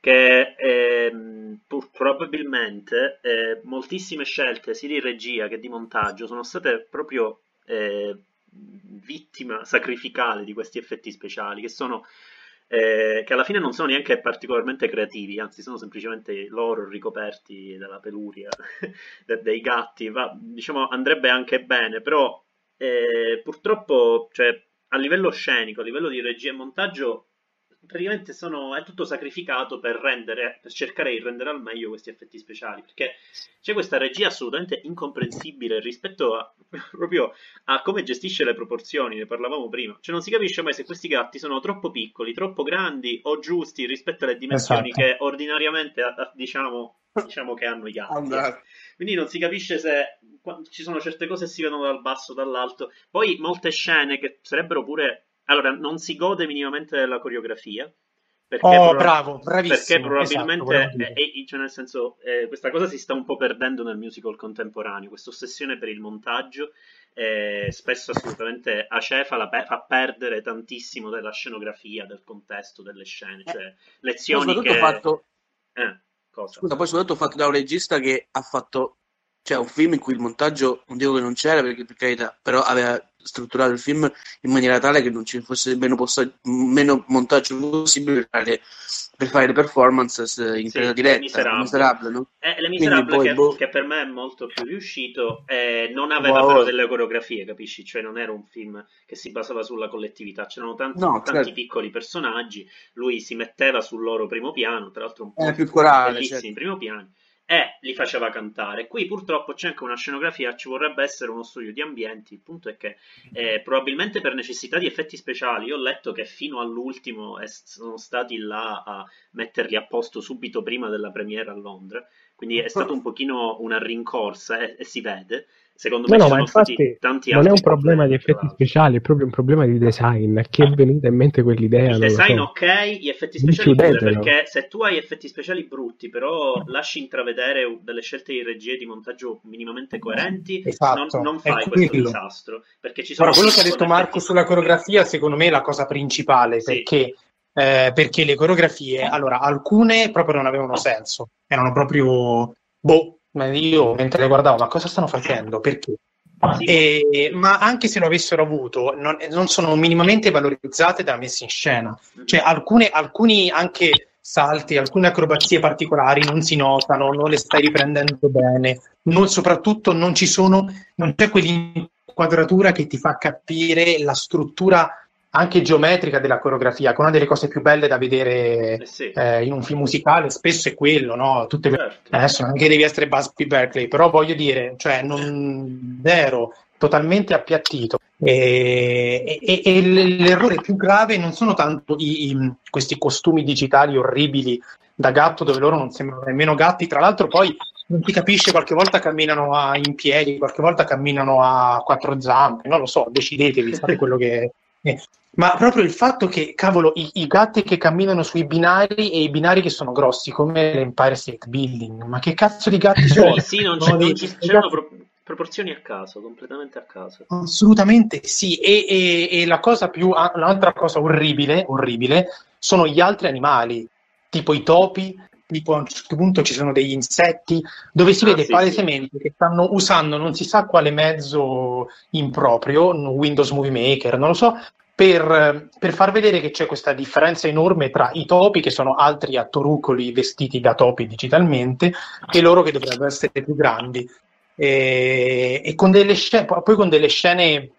che ehm, pur- probabilmente eh, moltissime scelte sia di regia che di montaggio sono state proprio eh, vittima sacrificale di questi effetti speciali, che sono eh, che alla fine non sono neanche particolarmente creativi, anzi sono semplicemente loro ricoperti dalla peluria *laughs* de- dei gatti. Va- diciamo andrebbe anche bene, però eh, purtroppo cioè, a livello scenico, a livello di regia e montaggio, praticamente sono, è tutto sacrificato per rendere, per cercare di rendere al meglio questi effetti speciali, perché c'è questa regia assolutamente incomprensibile rispetto a, *laughs* proprio a come gestisce le proporzioni, ne parlavamo prima. Cioè non si capisce mai se questi gatti sono troppo piccoli, troppo grandi o giusti rispetto alle dimensioni Esatto. che ordinariamente diciamo, diciamo che hanno i gatti. Allora, Quindi non si capisce se ci sono certe cose che si vedono dal basso, dall'alto. Poi molte scene che sarebbero pure... Allora, non si gode minimamente della coreografia. Perché Oh, proba- bravo, bravissimo. Perché probabilmente, esatto, volevo dire. eh, eh, cioè nel senso, eh, questa cosa si sta un po' perdendo nel musical contemporaneo, questa ossessione per il montaggio eh, spesso assolutamente acefala, pe- fa perdere tantissimo della scenografia, del contesto, delle scene, cioè poi lezioni soprattutto che... fatto, Eh, cosa? scusa, poi soprattutto fatto da un regista che ha fatto, cioè un film in cui il montaggio, non dico che non c'era perché per carità, però aveva strutturato il film in maniera tale che non ci fosse meno, possa- meno montaggio possibile per fare, per fare le performances in Sì, diretta, miserabile. miserabile, no? Eh, Le Miserable, poi, che, boh. che per me è molto più riuscito, eh, non aveva Wow. però delle coreografie, capisci? Cioè non era un film che si basava sulla collettività, c'erano tanti, No, tanti certo. piccoli personaggi, lui si metteva sul loro primo piano, tra l'altro un po' più corale, certo. primo piani, e li faceva cantare. Qui purtroppo c'è anche una scenografia, ci vorrebbe essere uno studio di ambienti, il punto è che eh, probabilmente per necessità di effetti speciali, io ho letto che fino all'ultimo eh, sono stati là a metterli a posto subito prima della premiera a Londra, quindi è stato un pochino una rincorsa e, e si vede. Secondo me No, no, ci ma sono stati infatti tanti non è un problema di effetti speciali, è proprio un problema di design. A chi è venuta in mente quell'idea? Il design so. ok, gli effetti speciali pure, perché se tu hai effetti speciali brutti, però lasci intravedere delle scelte di regia e di montaggio minimamente coerenti, Esatto, non, non è fai questo quello. disastro. Perché ci sono Ora, quello che ha detto Marco sulla coreografia, secondo me è la cosa principale, Sì. perché, eh, perché le coreografie, allora, alcune proprio non avevano senso, erano proprio, boh, ma io mentre le guardavo, ma cosa stanno facendo? Perché? Sì, E- ma anche se lo avessero avuto, non, non sono minimamente valorizzate da messa in scena. Cioè, alcune, alcuni anche salti, alcune acrobazie particolari non si notano, non le stai riprendendo bene, non- soprattutto non ci sono, non c'è quell'inquadratura che ti fa capire la struttura anche geometrica della coreografia, che è una delle cose più belle da vedere eh sì, eh, in un film musicale, spesso è quello, no? Tutte certo. Adesso non che devi essere Busby Berkeley, però voglio dire, cioè, non ero totalmente appiattito. E, e- e l'errore più grave non sono tanto i- i- questi costumi digitali orribili da gatto, dove loro non sembrano nemmeno gatti. Tra l'altro, poi non si capisce, qualche volta camminano a- in piedi, qualche volta camminano a quattro zampe. Non lo so, decidetevi, fate quello che. *laughs* Ma proprio il fatto che, cavolo, i, i gatti che camminano sui binari e i binari che sono grossi, come l'Empire State Building, ma che cazzo di gatti sono? Sì, sì, non, c'è, *laughs* Sono non ci, c'erano pro- proporzioni a caso, completamente a caso. Assolutamente sì, e, e- e la cosa più, un'altra cosa orribile, orribile sono gli altri animali, tipo i topi, tipo a un certo punto ci sono degli insetti, dove si Ah, vede sì, palesemente che stanno usando non si sa quale mezzo improprio, Windows Movie Maker, non lo so, per, per, far vedere che c'è questa differenza enorme tra i topi, che sono altri attorucoli vestiti da topi digitalmente, e loro che dovrebbero essere più grandi. E, e con delle scene, poi con delle scene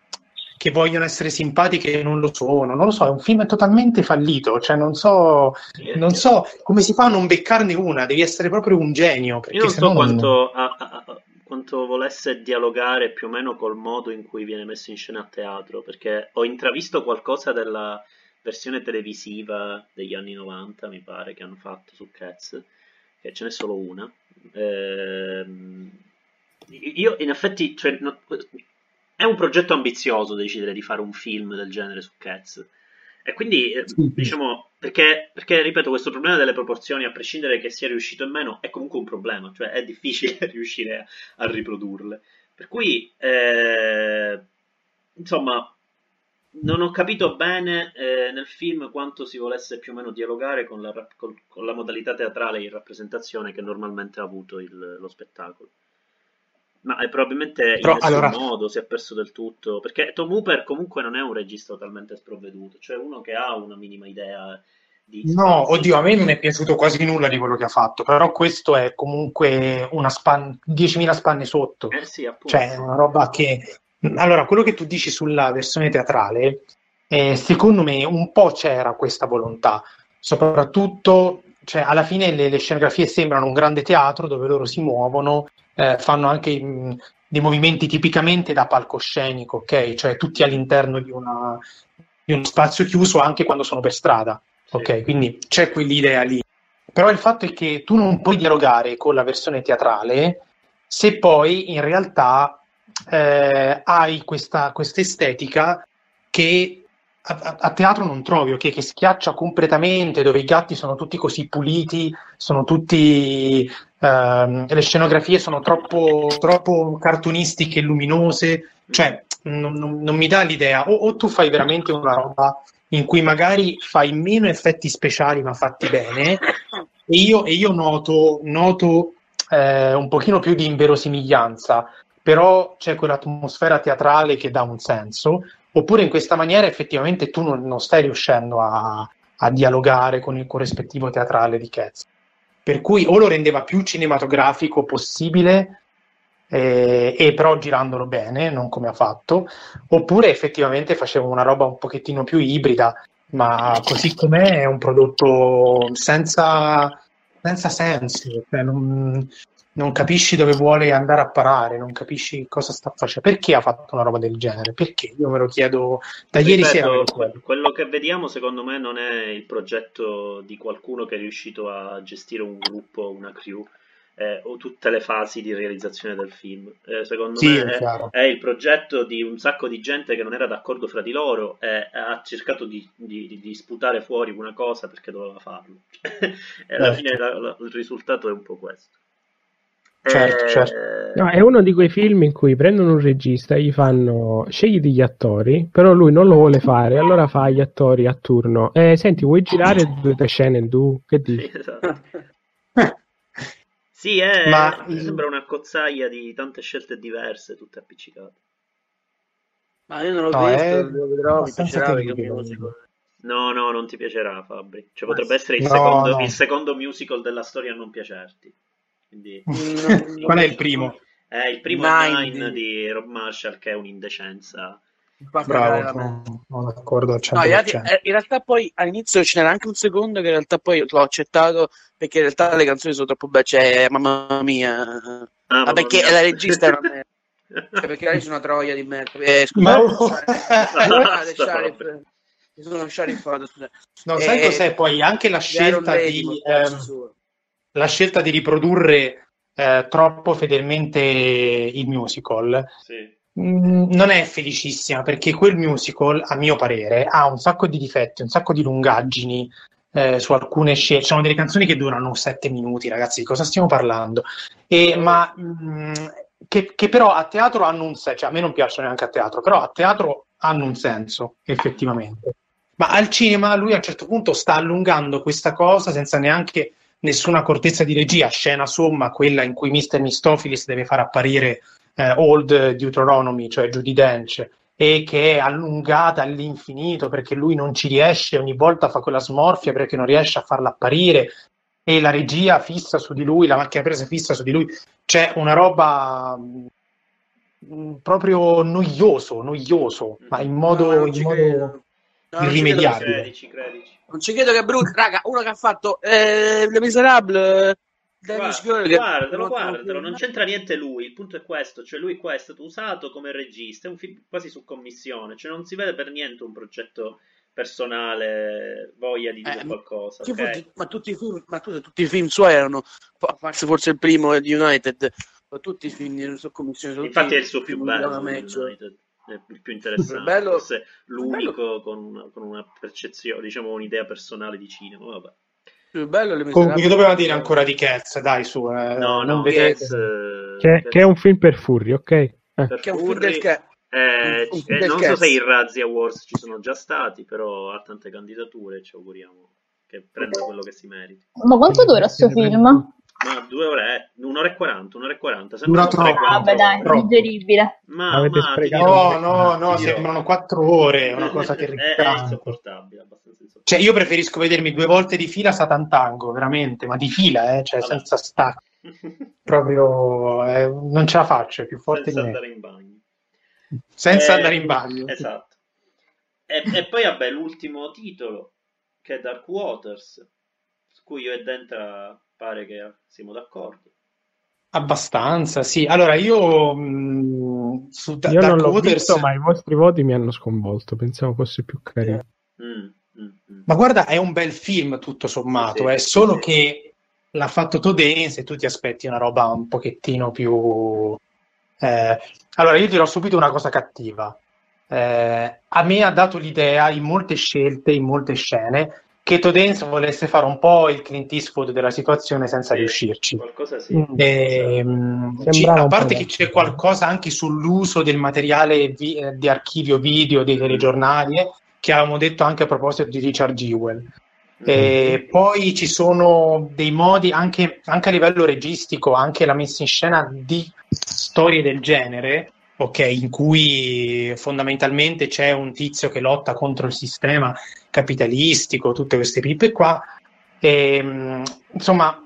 che vogliono essere simpatiche e non lo sono. Non lo so, è un film totalmente fallito. Cioè, non so, non so come si fa a non beccarne una. Devi essere proprio un genio. Io non so quanto, non... A, a, quanto volesse dialogare più o meno col modo in cui viene messo in scena a teatro, perché ho intravisto qualcosa della versione televisiva degli anni 90, mi pare, che hanno fatto su Cats, che ce n'è solo una. Ehm, io in effetti, cioè, no, è un progetto ambizioso decidere di fare un film del genere su Cats. E quindi, eh, diciamo, perché, perché, ripeto, questo problema delle proporzioni, a prescindere che sia riuscito o meno, è comunque un problema, cioè è difficile *laughs* riuscire a, a riprodurle. Per cui, eh, insomma, non ho capito bene eh, nel film quanto si volesse più o meno dialogare con la, con, con la modalità teatrale in rappresentazione che normalmente ha avuto il, lo spettacolo. Ma è probabilmente Però, in nessun allora... modo si è perso del tutto, perché Tom Hooper comunque non è un regista totalmente sprovveduto, cioè uno che ha una minima idea di... No, oddio, a me non è piaciuto quasi nulla di quello che ha fatto, però questo è comunque una span... 10.000 spanne sotto. Eh sì. Cioè, una roba che... Allora, quello che tu dici sulla versione teatrale, eh, secondo me un po' c'era questa volontà, soprattutto, cioè, alla fine le, le scenografie sembrano un grande teatro dove loro si muovono eh, fanno anche mh, dei movimenti tipicamente da palcoscenico, ok? Cioè tutti all'interno di, una, di uno spazio chiuso anche quando sono per strada, ok? Quindi c'è quell'idea lì. Però il fatto è che tu non puoi dialogare con la versione teatrale se poi in realtà eh, hai questa estetica che a, teatro non trovi, ok? Che schiaccia completamente, dove i gatti sono tutti così puliti, sono tutti. Ehm, le scenografie sono troppo, troppo cartunistiche luminose, cioè non, non, non mi dà l'idea. O, o, tu fai veramente una roba in cui magari fai meno effetti speciali ma fatti bene, e io, e io noto, noto eh, un pochino più di inverosimiglianza, però c'è quell'atmosfera teatrale che dà un senso oppure in questa maniera effettivamente tu non, non stai riuscendo a, a, dialogare con il corrispettivo teatrale di Cats. Per cui o lo rendeva più cinematografico possibile, eh, e però girandolo bene, non come ha fatto, oppure effettivamente faceva una roba un pochettino più ibrida, ma così com'è è un prodotto senza, senza senso, cioè non, non capisci dove vuole andare a parare, non capisci cosa sta facendo. Perché ha fatto una roba del genere? Perché? Io me lo chiedo da ieri sera. Quello che vediamo, secondo me, non è il progetto di qualcuno che è riuscito a gestire un gruppo, una crew. Eh, o tutte le fasi di realizzazione del film. Eh, secondo sì, me è, è, il progetto di un sacco di gente che non era d'accordo fra di loro e ha cercato di, di, di sputare fuori una cosa perché doveva farlo. *laughs* e alla certo. fine la, la, il risultato è un po' questo. Certo, eh, certo. No, è uno di quei film in cui prendono un regista e gli fanno scegli gli attori, però lui non lo vuole fare, allora fa gli attori a turno. Eh, senti, vuoi girare due tre scene tu? Che dici? *laughs* Sì, esatto. sì è, Ma... sembra una cozzaia di tante scelte diverse, tutte appiccicate. Ma io non l'ho no, visto, è... lo vedrò, mi piacerà No, no, non ti piacerà, Fabri. Cioè, potrebbe essere il, no, secondo, no. il secondo musical della storia a non piacerti. Quindi... *laughs* Qual è il primo? È il primo Nine, Nine di Rob Marshall che è un'indecenza. Bravo, sono, d'accordo al 100%. No, in, realtà, poi all'inizio ce n'era anche un secondo che in realtà poi l'ho accettato perché in realtà le canzoni sono troppo belle, cioè mamma mia. Ah, ah perché mia. la regista non è... *laughs* Cioè, perché lei è una troia di merda. Eh, Ma... *laughs* sono Sharif, No, sai eh, cos'è poi? Anche la scelta di... Ehm, la scelta di riprodurre eh, troppo fedelmente il musical sì. mh, mm, non è felicissima perché quel musical, a mio parere, ha un sacco di difetti, un sacco di lungaggini eh, su alcune scelte. Ci sono delle canzoni che durano sette minuti, ragazzi, di cosa stiamo parlando? E, ma mh, mm, che, che, però a teatro hanno un senso, cioè a me non piacciono neanche a teatro, però a teatro hanno un senso, effettivamente. Ma al cinema lui a un certo punto sta allungando questa cosa senza neanche nessuna accortezza di regia, scena somma, quella in cui Mr. Mistofilis deve far apparire eh, Old Deuteronomy, cioè Judy Dench, e che è allungata all'infinito perché lui non ci riesce, ogni volta fa quella smorfia perché non riesce a farla apparire e la regia fissa su di lui, la macchina presa fissa su di lui, c'è una roba mh, proprio noioso, noioso, ma in modo, No, in modo irrimediabile. Credici, credici. Non ci credo che è brutto, raga, uno che ha fatto eh, Le Miserable, eh, Dennis Guarda, guardatelo, guardatelo, non c'entra niente lui, il punto è questo, cioè lui qua è stato usato come regista, è un film quasi su commissione, cioè non si vede per niente un progetto personale, voglia di dire Eh, qualcosa, Sì, ok? tutti- ma, tutti i film, ma tutti, tutti i film suoi erano, parte forse il primo di United, ma tutti i film su commissione. Infatti è il suo più bello. United, il più interessante, Bello- forse l'unico con una, con una percezione, diciamo un'idea personale di cinema, vabbè. Il più bello è Le Comunque, che Miserable. doveva dire ancora di Cats? Dai, su, eh, No, non. Cats, eh, Che, per- che è un film per furri, ok? Eh. per Che è un film del ca- Eh, eh, non so se i Razzi Awards ci sono già stati, però ha tante candidature, ci auguriamo che prenda quello che si meriti. Ma quanto dura sto film? Ma due ore, eh, un'ora e quaranta, un'ora e quaranta. Sembra Dura troppo. Vabbè, dai, digeribile. Ma, Avete ma sprecato No, no, no, sembrano quattro ore, è una cosa È, *laughs* è terrificante. insopportabile, abbastanza insopportabile. Cioè, io preferisco vedermi due volte di fila Satan Tango, veramente, ma di fila, eh, cioè Vabbè. senza stacco. Proprio eh, non ce la faccio, è più forte Senza di me. andare in bagno. Senza Eh, andare in bagno. Esatto. E, e poi, vabbè, l'ultimo titolo, che è Dark Waters, su cui io e Denta pare che siamo d'accordo. Abbastanza, sì. Allora, io mh, su Da- Io non Dark l'ho Waters... visto, ma i vostri voti mi hanno sconvolto. Pensavo fosse più carino. Mm, mm, mm. Ma guarda, è un bel film tutto sommato, Sì, è sì, solo sì. che l'ha fatto Todense e tu ti aspetti una roba un pochettino più... eh, Allora, io dirò subito una cosa cattiva. Eh, a me ha dato l'idea, in molte scelte, in molte scene, che Todense volesse fare un po' il Clint Eastwood della situazione senza Sì, riuscirci. Qualcosa sì. Mm. Ehm, ci- Sembrava a parte che c'è qualcosa anche sull'uso del materiale vi- eh, di archivio video dei telegiornali, eh, che avevamo detto anche a proposito di Richard Jewell. Mm. E poi ci sono dei modi anche, anche a livello registico, anche la messa in scena di storie del genere, ok, in cui fondamentalmente c'è un tizio che lotta contro il sistema capitalistico, tutte queste pippe qua. E, mh, insomma,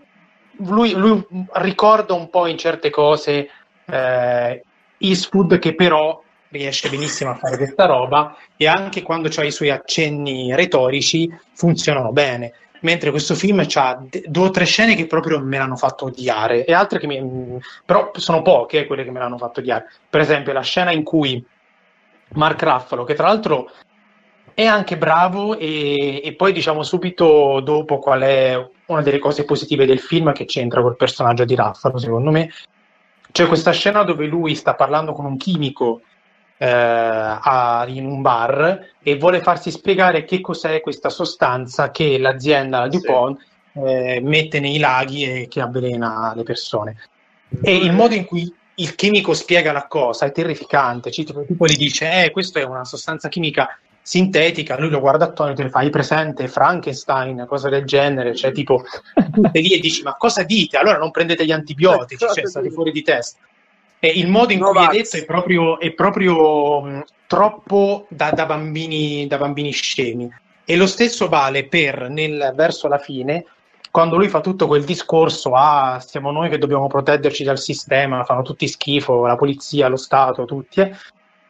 lui, lui ricorda un po' in certe cose eh, Eastwood che però riesce benissimo a fare questa roba e anche quando ha i suoi accenni retorici funzionano bene. Mentre questo film ha due o tre scene che proprio me l'hanno fatto odiare e altre che mi... però sono poche quelle che me l'hanno fatto odiare. Per esempio la scena in cui Mark Ruffalo, che tra l'altro è anche bravo e, e poi diciamo subito dopo qual è una delle cose positive del film che c'entra col personaggio di Ruffalo, secondo me. C'è questa scena dove lui sta parlando con un chimico a, in un bar e vuole farsi spiegare che cos'è questa sostanza che l'azienda DuPont eh, mette nei laghi e che avvelena le persone. E il modo in cui il chimico spiega la cosa è terrificante. Cioè, tipo, tipo gli dice: Eh, questa è una sostanza chimica sintetica. Lui lo guarda attonito e fa: Hai presente Frankenstein, cosa del genere? Cioè, tipo, sei lì e dici: Ma cosa dite? Allora non prendete gli antibiotici, cioè state fuori di testa. E il modo in No, cui è Max. detto è proprio, è proprio mh, troppo da, da bambini, da bambini scemi. E lo stesso vale per nel, verso la fine, quando lui fa tutto quel discorso, ah, siamo noi che dobbiamo proteggerci dal sistema, fanno tutti schifo, la polizia, lo Stato, tutti, eh,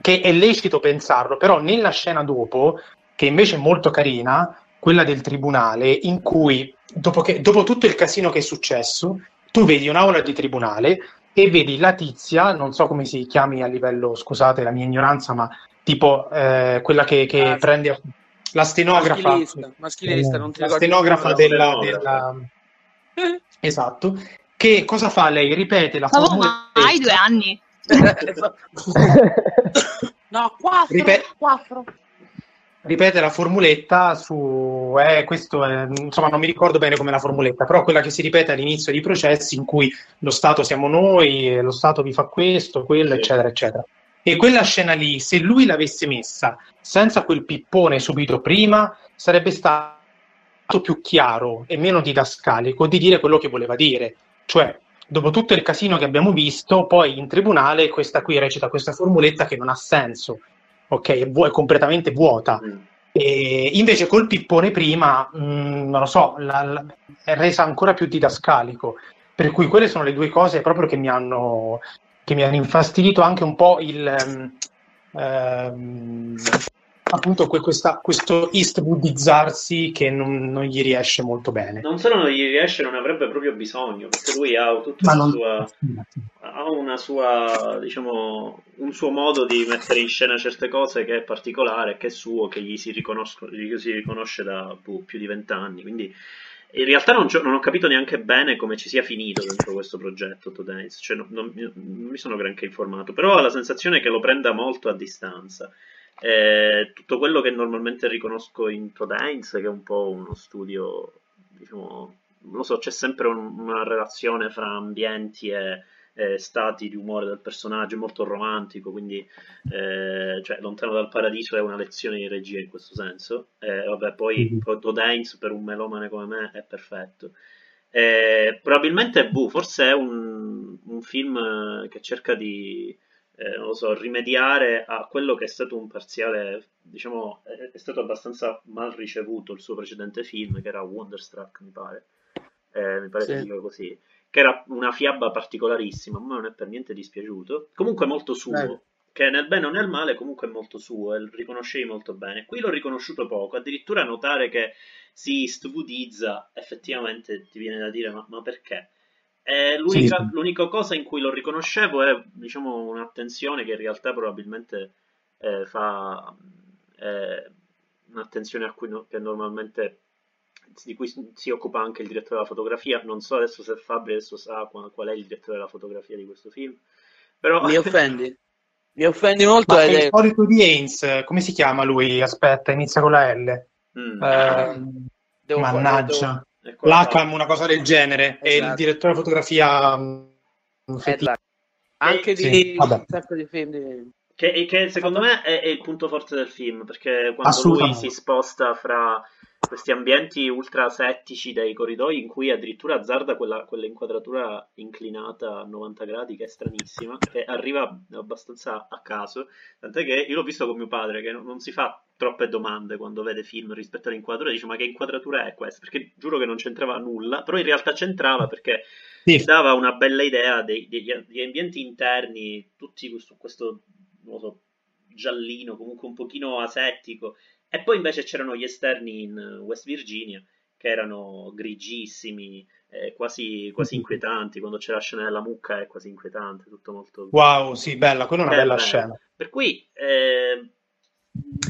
che è lecito pensarlo, però nella scena dopo, che invece è molto carina, quella del tribunale, in cui dopo, che, dopo tutto il casino che è successo, tu vedi un'aula di tribunale e vedi la tizia, non so come si chiami a livello, scusate la mia ignoranza, ma tipo eh, quella che, che Ah, prende la stenografa, Maschilista, maschilista, non ti la ricordi stenografa La della, della- Eh? *laughs* esatto, che cosa fa lei? Ripete la Ma formula hai due anni. *laughs* *laughs* no, quattro, Ripet- quattro. Ripete la formuletta su eh, questo è, insomma non mi ricordo bene come la formuletta però quella che si ripete all'inizio dei processi in cui lo Stato siamo noi lo Stato vi fa questo, quello eccetera eccetera. E quella scena lì se lui l'avesse messa senza quel pippone subito prima sarebbe stato più chiaro e meno didascalico di dire quello che voleva dire. Cioè dopo tutto il casino che abbiamo visto poi in tribunale questa qui recita questa formuletta che non ha senso ok? È, vu- è completamente vuota. Mm. E invece col pippone prima, mh, non lo so, la- la- è resa ancora più didascalico. Per cui quelle sono le due cose proprio che mi hanno, che mi hanno infastidito anche un po' il... ehm, appunto que- questa- questo Eastwoodizzarsi che non, non gli riesce molto bene. Non solo non gli riesce, non avrebbe proprio bisogno, perché lui ha tutta non... sua... ha una sua, diciamo, un suo modo di mettere in scena certe cose che è particolare, che è suo, che gli si, gli si riconosce da boh, più di vent'anni. Quindi in realtà non, non ho capito neanche bene come ci sia finito dentro questo progetto To Dance, cioè non, non- non mi sono granché informato, però ho la sensazione che lo prenda molto a distanza. Eh, tutto quello che normalmente riconosco in To Dance, che è un po' uno studio, diciamo, non lo so, c'è sempre un- una relazione fra ambienti e, e stati di umore del personaggio, è molto romantico, quindi eh, cioè, Lontano dal Paradiso è una lezione di regia in questo senso. Eh, vabbè, poi Mhm. poi To Dance per un melomane come me è perfetto. Eh, probabilmente boh, forse è un, un film che cerca di eh, non lo so, rimediare a quello che è stato un parziale, diciamo, è, è stato abbastanza mal ricevuto il suo precedente film, che era Wonderstruck, mi pare. Eh, mi pare Sì. si dica così. Che era una fiaba particolarissima, ma non è per niente dispiaciuto. Comunque molto suo, Eh. che nel bene o nel male comunque è molto suo, e lo riconoscevi molto bene. Qui l'ho riconosciuto poco, addirittura notare che si stupidizza, effettivamente ti viene da dire, ma, ma perché? Eh, l'unica, Sì, l'unica cosa in cui lo riconoscevo è diciamo, un'attenzione che in realtà probabilmente eh, fa eh, un'attenzione a cui no- che normalmente di cui si si occupa anche il direttore della fotografia. Non so adesso se Fabri adesso sa qual, qual è il direttore della fotografia di questo film, però Mi offendi? *laughs* Mi offendi molto Ma è il solito di Haynes, come si chiama lui? Aspetta, inizia con la L. Mm, Eh, devo fare- mannaggia. ecco qua. L'Acam, una cosa del genere. È il Esatto. direttore di fotografia mm. Esatto. Anche di un sacco di film di... Che, che secondo me è, è il punto forte del film, perché quando lui si sposta fra questi ambienti ultra settici dei corridoi in cui addirittura azzarda quella, quell'inquadratura inclinata a 90 gradi che è stranissima, che arriva abbastanza a caso, tant'è che io l'ho visto con mio padre che non, non si fa troppe domande quando vede film rispetto all'inquadratura, dice ma che inquadratura è questa? Perché giuro che non c'entrava nulla, però in realtà c'entrava perché Sì. dava una bella idea dei- degli, degli ambienti interni, tutti su questo so, giallino, comunque un pochino asettico. E poi invece c'erano gli esterni in West Virginia, che erano grigissimi, eh, quasi, quasi inquietanti. Quando c'è la scena della mucca è quasi inquietante, tutto molto... Wow, sì, bella, quella è una bella beh. scena. Per cui, eh,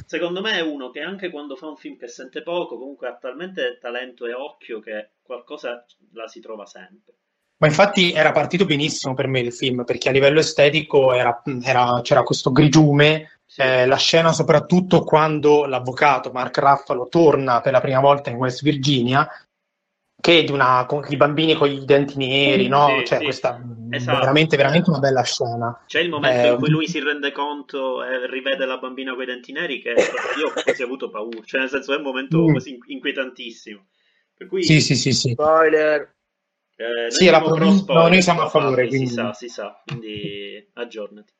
secondo me è uno che anche quando fa un film che sente poco, comunque ha talmente talento e occhio che qualcosa la si trova sempre. Ma infatti era partito benissimo per me il film, perché a livello estetico era- era- c'era questo grigiume, Sì. eh, la scena soprattutto quando l'avvocato Mark Ruffalo torna per la prima volta in West Virginia, che di una, con i bambini con i denti neri, no? Sì, Cioè sì. questa Esatto. veramente, veramente una bella scena. C'è il momento Eh, in cui lui si rende conto e rivede la bambina con i denti neri che io ho quasi avuto paura, cioè nel senso è un momento Mm. quasi inquietantissimo. Per cui Sì, sì, sì, sì. Spoiler. eh, noi Sì, la siamo provin- pro spoiler, no, noi siamo a favore, Si quindi- sa, si sa, quindi aggiornati.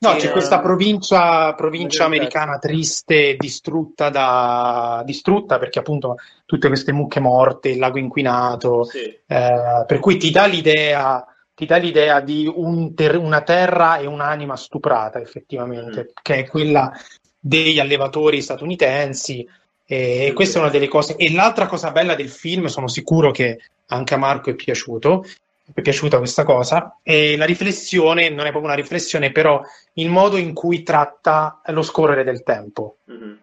No, c'è questa provincia, provincia Magari americana triste, distrutta da, distrutta perché appunto tutte queste mucche morte, il lago inquinato, Sì, eh, per cui ti dà l'idea, ti dà l'idea di un ter- una terra e un'anima stuprata effettivamente, Mhm. che è quella degli allevatori statunitensi. E Sì, questa è una delle cose. E l'altra cosa bella del film, sono sicuro che anche a Marco è piaciuto, è piaciuta questa cosa, e la riflessione, non è proprio una riflessione, però il modo in cui tratta lo scorrere del tempo, mhm.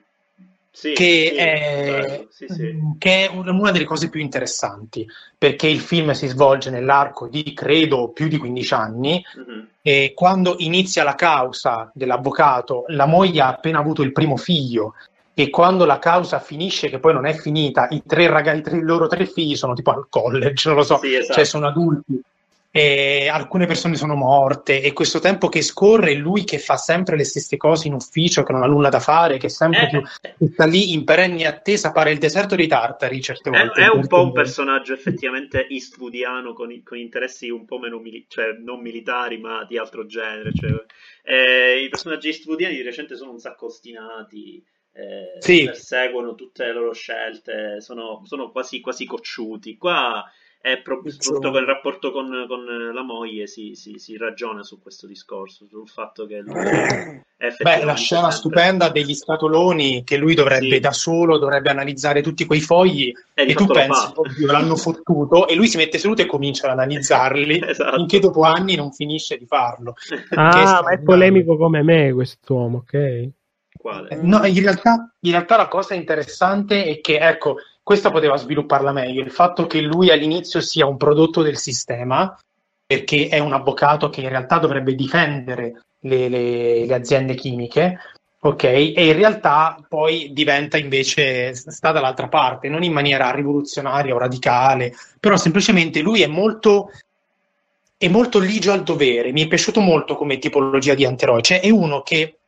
Sì, che sì, è, sì, sì. che è un- una delle cose più interessanti, perché il film si svolge nell'arco di, credo, più di 15 anni, Mhm. e quando inizia la causa dell'avvocato, la moglie ha appena avuto il primo figlio e quando la causa finisce, che poi non è finita, i, tre raga- i tre- i loro tre figli sono tipo al college, non lo so, Sì, esatto. cioè sono adulti. e alcune persone sono morte e questo tempo che scorre lui che fa sempre le stesse cose in ufficio che non ha nulla da fare che sempre Eh, più eh, sta lì in perenne attesa pare il deserto dei tartari certe È, volte è un po' un *laughs* personaggio effettivamente eastwoodiano con, con interessi un po' meno mili- cioè non militari ma di altro genere. cioè, eh, I personaggi eastwoodiani di recente sono un sacco ostinati, eh, Sì. perseguono tutte le loro scelte, sono, sono quasi, quasi cocciuti. Qua è pro- soprattutto con il rapporto con, con la moglie si, si- si ragiona su questo discorso, sul fatto che lui è *clears throat* Beh, effettivamente la scena sempre- stupenda degli scatoloni che lui dovrebbe Sì. da solo, dovrebbe analizzare tutti quei fogli di e tu fatto lo pensi, fa. oddio, l'hanno fottuto e lui si mette seduto e comincia ad analizzarli *laughs* Esatto. finché dopo anni non finisce di farlo. *laughs* Ah, ma è straordinario. polemico come me quest'uomo, ok? Quale? No, in realtà, in realtà la cosa interessante è che, ecco, questa poteva svilupparla meglio, il fatto che lui all'inizio sia un prodotto del sistema, perché è un avvocato che in realtà dovrebbe difendere le, le- le aziende chimiche, ok? E in realtà poi diventa invece, sta dall'altra parte, non in maniera rivoluzionaria o radicale, però semplicemente lui è molto è molto ligio al dovere. Mi è piaciuto molto come tipologia di antieroe. Cioè, è uno che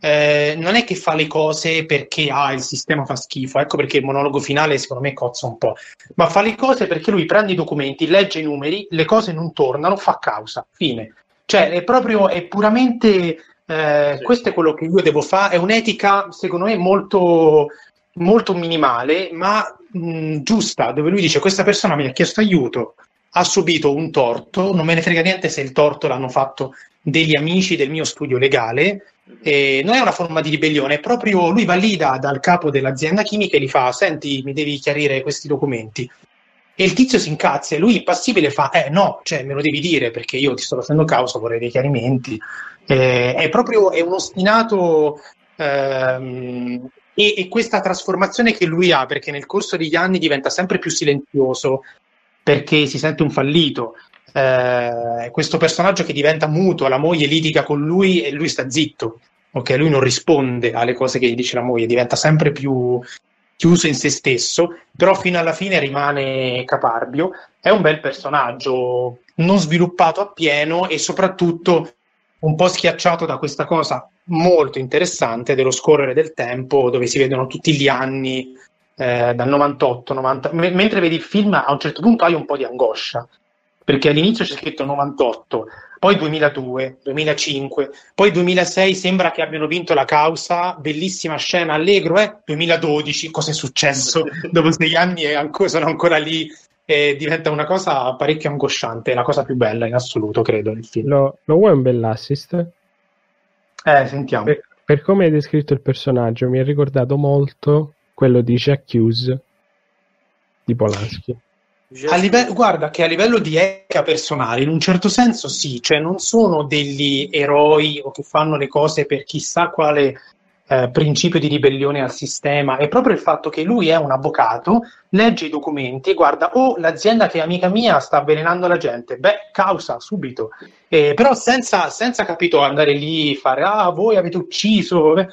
eh, non è che fa le cose perché ah, il sistema fa schifo. Ecco perché il monologo finale, secondo me, cozza un po'. Ma fa le cose perché lui prende i documenti, legge i numeri, le cose non tornano, fa causa. Fine. Cioè, è proprio, è puramente. eh, Sì. Questo è quello che io devo fare. È un'etica, secondo me, molto, molto minimale, ma mh, giusta, dove lui dice: Questa persona mi ha chiesto aiuto, ha subito un torto, non me ne frega niente se il torto l'hanno fatto degli amici del mio studio legale. E non è una forma di ribellione, è proprio lui va lì da- dal capo dell'azienda chimica e gli fa: Senti, mi devi chiarire questi documenti. E il tizio si incazza e lui impassibile fa: Eh no, cioè me lo devi dire perché io ti sto facendo causa, vorrei dei chiarimenti. Eh, è proprio è un ostinato. ehm, e, e questa trasformazione che lui ha, perché nel corso degli anni diventa sempre più silenzioso, perché si sente un fallito. Eh, questo personaggio che diventa muto, la moglie litiga con lui e lui sta zitto, ok? Lui non risponde alle cose che gli dice la moglie, diventa sempre più chiuso in se stesso, però fino alla fine rimane caparbio. È un bel personaggio, non sviluppato appieno e soprattutto un po' schiacciato da questa cosa molto interessante dello scorrere del tempo, dove si vedono tutti gli anni eh, dal 98, 90. M- mentre vedi il film, a un certo punto hai un po' di angoscia, perché all'inizio c'è scritto 98, poi 2002, 2005, poi 2006 sembra che abbiano vinto la causa, bellissima scena, allegro, eh? 2012, cosa è successo? *laughs* Dopo sei anni e ancora, sono ancora lì, e diventa una cosa parecchio angosciante, è la cosa più bella in assoluto, credo, nel film. Lo, lo vuoi un bell'assist? Eh, sentiamo. Per, per come hai descritto il personaggio, mi ha ricordato molto quello di Jack Hughes di Polanski. A livello, guarda che a livello di etica personale, in un certo senso sì, cioè non sono degli eroi o che fanno le cose per chissà quale eh, principio di ribellione al sistema, è proprio il fatto che lui è un avvocato, legge i documenti e guarda, oh, l'azienda che è amica mia sta avvelenando la gente, beh, causa subito, Eh, però senza, senza capito andare lì, fare, ah, voi avete ucciso, eh.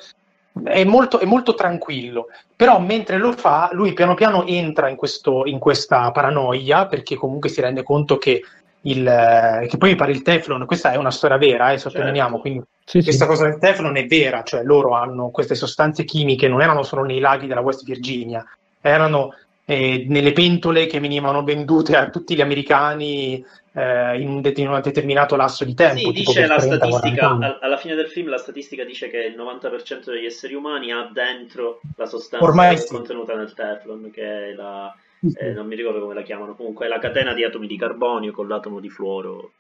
È molto, è molto tranquillo, però mentre lo fa, lui piano piano entra in, questo, in questa paranoia perché comunque si rende conto che, il, che poi mi pare il Teflon, questa è una storia vera, eh, sottolineiamo, Certo. quindi Sì, sì. questa cosa del Teflon è vera, cioè loro hanno queste sostanze chimiche, non erano solo nei laghi della West Virginia, erano eh, nelle pentole che venivano vendute a tutti gli americani eh, in un det- in un determinato lasso di tempo. Sì, dice la 30, 40 statistica, alla fine del film la statistica dice che il 90% degli esseri umani ha dentro la sostanza Ormai sì. contenuta nel Teflon, che è la, eh, non mi ricordo come la chiamano, comunque è la catena di atomi di carbonio con l'atomo di fluoro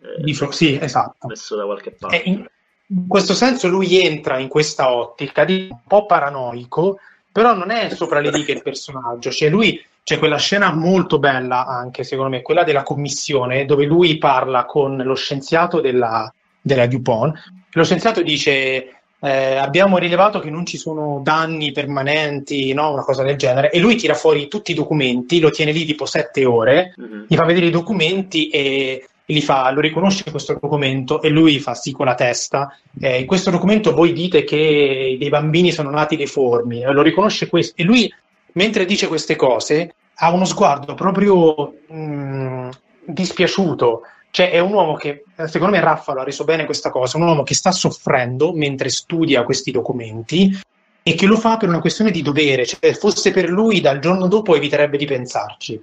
eh, Di fro- sì, esatto. messo da qualche parte. E in, in questo senso lui entra in questa ottica di un po' paranoico, però non è sopra le righe il personaggio, cioè lui c'è quella scena molto bella anche secondo me, quella della commissione dove lui parla con lo scienziato della, della DuPont. Lo scienziato dice eh, abbiamo rilevato che non ci sono danni permanenti, no? una cosa del genere, e lui tira fuori tutti i documenti, lo tiene lì tipo sette ore, Mhm. gli fa vedere i documenti e, e gli fa, lo riconosce questo documento e lui fa sì con la testa. Eh, in questo documento voi dite che dei bambini sono nati deformi, lo riconosce questo. E lui, mentre dice queste cose, ha uno sguardo proprio mh, dispiaciuto. Cioè è un uomo che, secondo me Raffalo ha reso bene questa cosa, un uomo che sta soffrendo mentre studia questi documenti e che lo fa per una questione di dovere, cioè fosse per lui dal giorno dopo eviterebbe di pensarci,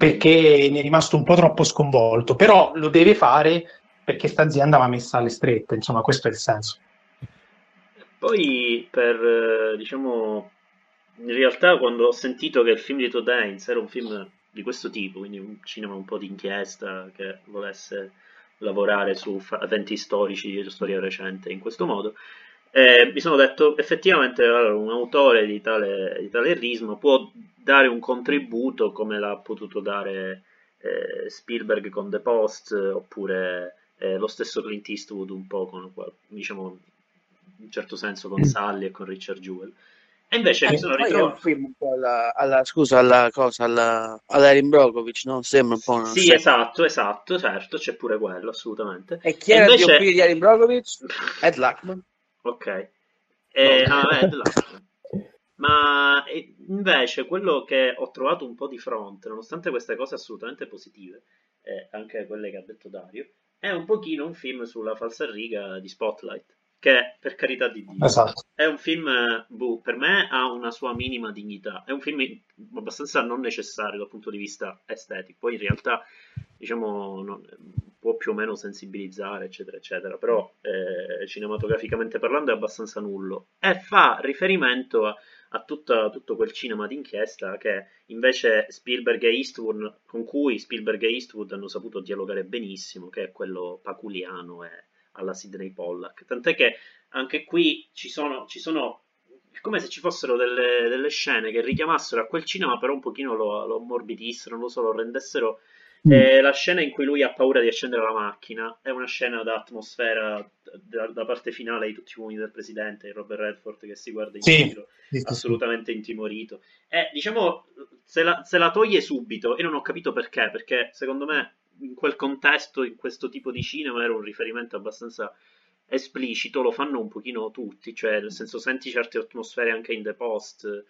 perché ne è rimasto un po' troppo sconvolto, però lo deve fare perché sta azienda va messa alle strette, insomma questo è il senso. Poi per, eh, diciamo, in realtà quando ho sentito che il film di Todd Haynes era un film di questo tipo, quindi un cinema un po' di inchiesta che volesse lavorare su eventi storici di storia recente in questo modo, eh, mi sono detto effettivamente allora, un autore di tale, di tale ritmo può dare un contributo come l'ha potuto dare eh, Spielberg con The Post oppure eh, lo stesso Clint Eastwood un po' con diciamo in un certo senso con mm. Sally e con Richard Jewell. E invece eh, mi sono ritrovato. un film un po' alla, alla, scusa, alla cosa, alla, alla Erin Brokovich, no? Sembra un po' una. Sì, esatto, esatto, certo, c'è pure quello, assolutamente. E chi e era invece... il di Erin Brokovich? Ed Luckman. Ok. E, no. ah, Luckman. *laughs* Ma invece quello che ho trovato un po' di fronte, nonostante queste cose assolutamente positive, eh, anche quelle che ha detto Dario, è un pochino un film sulla falsa riga di Spotlight che per carità di Dio esatto. è un film boh, per me ha una sua minima dignità è un film abbastanza non necessario dal punto di vista estetico poi in realtà diciamo non, può più o meno sensibilizzare eccetera eccetera però eh, cinematograficamente parlando è abbastanza nullo e fa riferimento a, a tutta, tutto quel cinema d'inchiesta che invece Spielberg e Eastwood con cui Spielberg e Eastwood hanno saputo dialogare benissimo che è quello paculiano e alla Sidney Pollack. Tant'è che anche qui ci sono, ci sono come se ci fossero delle, delle, scene che richiamassero a quel cinema, però un pochino lo, lo ammorbidissero, non lo so, lo rendessero. Mm. Eh, la scena in cui lui ha paura di accendere la macchina è una scena da atmosfera da, da parte finale di tutti i uomini del presidente, di Robert Redford che si guarda in sì. giro, sì, assolutamente sì. intimorito. E diciamo, se la, se la toglie subito, e non ho capito perché, perché secondo me in quel contesto, in questo tipo di cinema, era un riferimento abbastanza esplicito, lo fanno un pochino tutti, cioè nel senso senti certe atmosfere anche in The Post,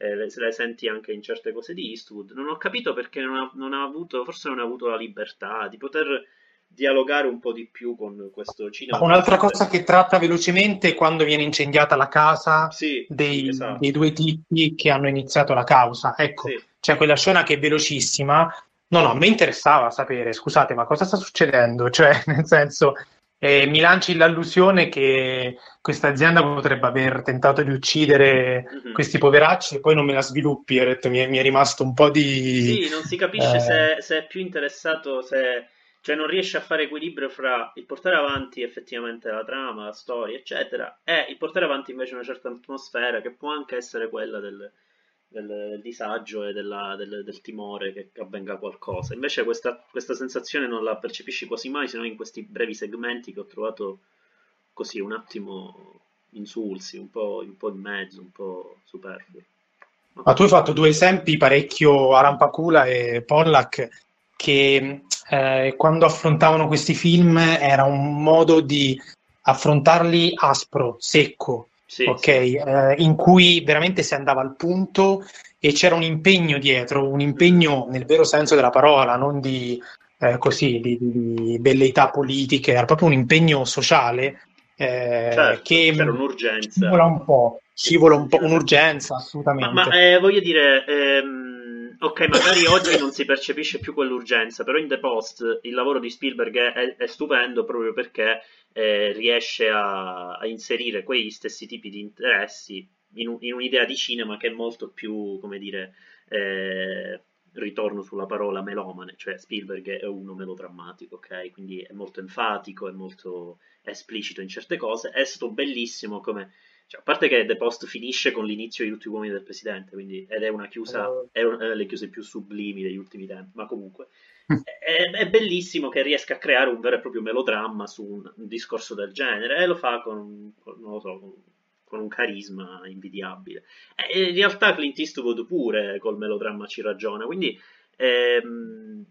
eh, le, le, senti anche in certe cose di Eastwood. Non ho capito perché non ha, non ha, avuto, forse non ha avuto la libertà di poter dialogare un po' di più con questo cinema. Un'altra cosa che tratta velocemente è quando viene incendiata la casa sì, dei, esatto. dei, due tipi che hanno iniziato la causa. Ecco, sì. c'è quella scena che è velocissima, No, no, a me interessava sapere, scusate, ma cosa sta succedendo? *laughs* Cioè, nel senso, eh, mi lanci l'allusione che questa azienda potrebbe aver tentato di uccidere mm-hmm. questi poveracci e poi non me la sviluppi, detto, mi, è, mi, è, rimasto un po' di... Sì, non si capisce eh... se, se, è più interessato, se... Cioè non riesce a fare equilibrio fra il portare avanti effettivamente la trama, la storia, eccetera, e il portare avanti invece una certa atmosfera che può anche essere quella del, del, del disagio e della, del, del, timore che avvenga qualcosa. Invece questa, questa, sensazione non la percepisci quasi mai, se non in questi brevi segmenti che ho trovato così un attimo insulsi, un po', un po in mezzo, un po' superflui. Ma tu hai fatto due esempi parecchio Arampacula e Pollack che eh, quando affrontavano questi film era un modo di affrontarli aspro, secco, sì, ok, sì. Eh, in cui veramente si andava al punto e c'era un impegno dietro, un impegno nel vero senso della parola, non di, eh, così, di, di velleità politiche, era proprio un impegno sociale eh, certo, che c'era un'urgenza. Scivola un po', scivola un po', un'urgenza, assolutamente. Ma, ma eh, voglio dire, ehm, ok, magari oggi non si percepisce più quell'urgenza, però in The Post il lavoro di Spielberg è, è stupendo proprio perché eh, riesce a, a, inserire quegli stessi tipi di interessi in, in, un'idea di cinema che è molto più, come dire, eh, ritorno sulla parola melomane, cioè Spielberg è uno melodrammatico, ok? Quindi è molto enfatico, è molto esplicito in certe cose, è stato bellissimo come... Cioè, a parte che The Post finisce con l'inizio di tutti gli uomini del presidente, quindi, ed è una chiusa, è una delle chiuse più sublimi degli ultimi tempi, ma comunque è, è, bellissimo che riesca a creare un vero e proprio melodramma su un, un discorso del genere e lo fa con, con, so, con, con un carisma invidiabile. E in realtà Clint Eastwood pure col melodramma ci ragiona, quindi ehm,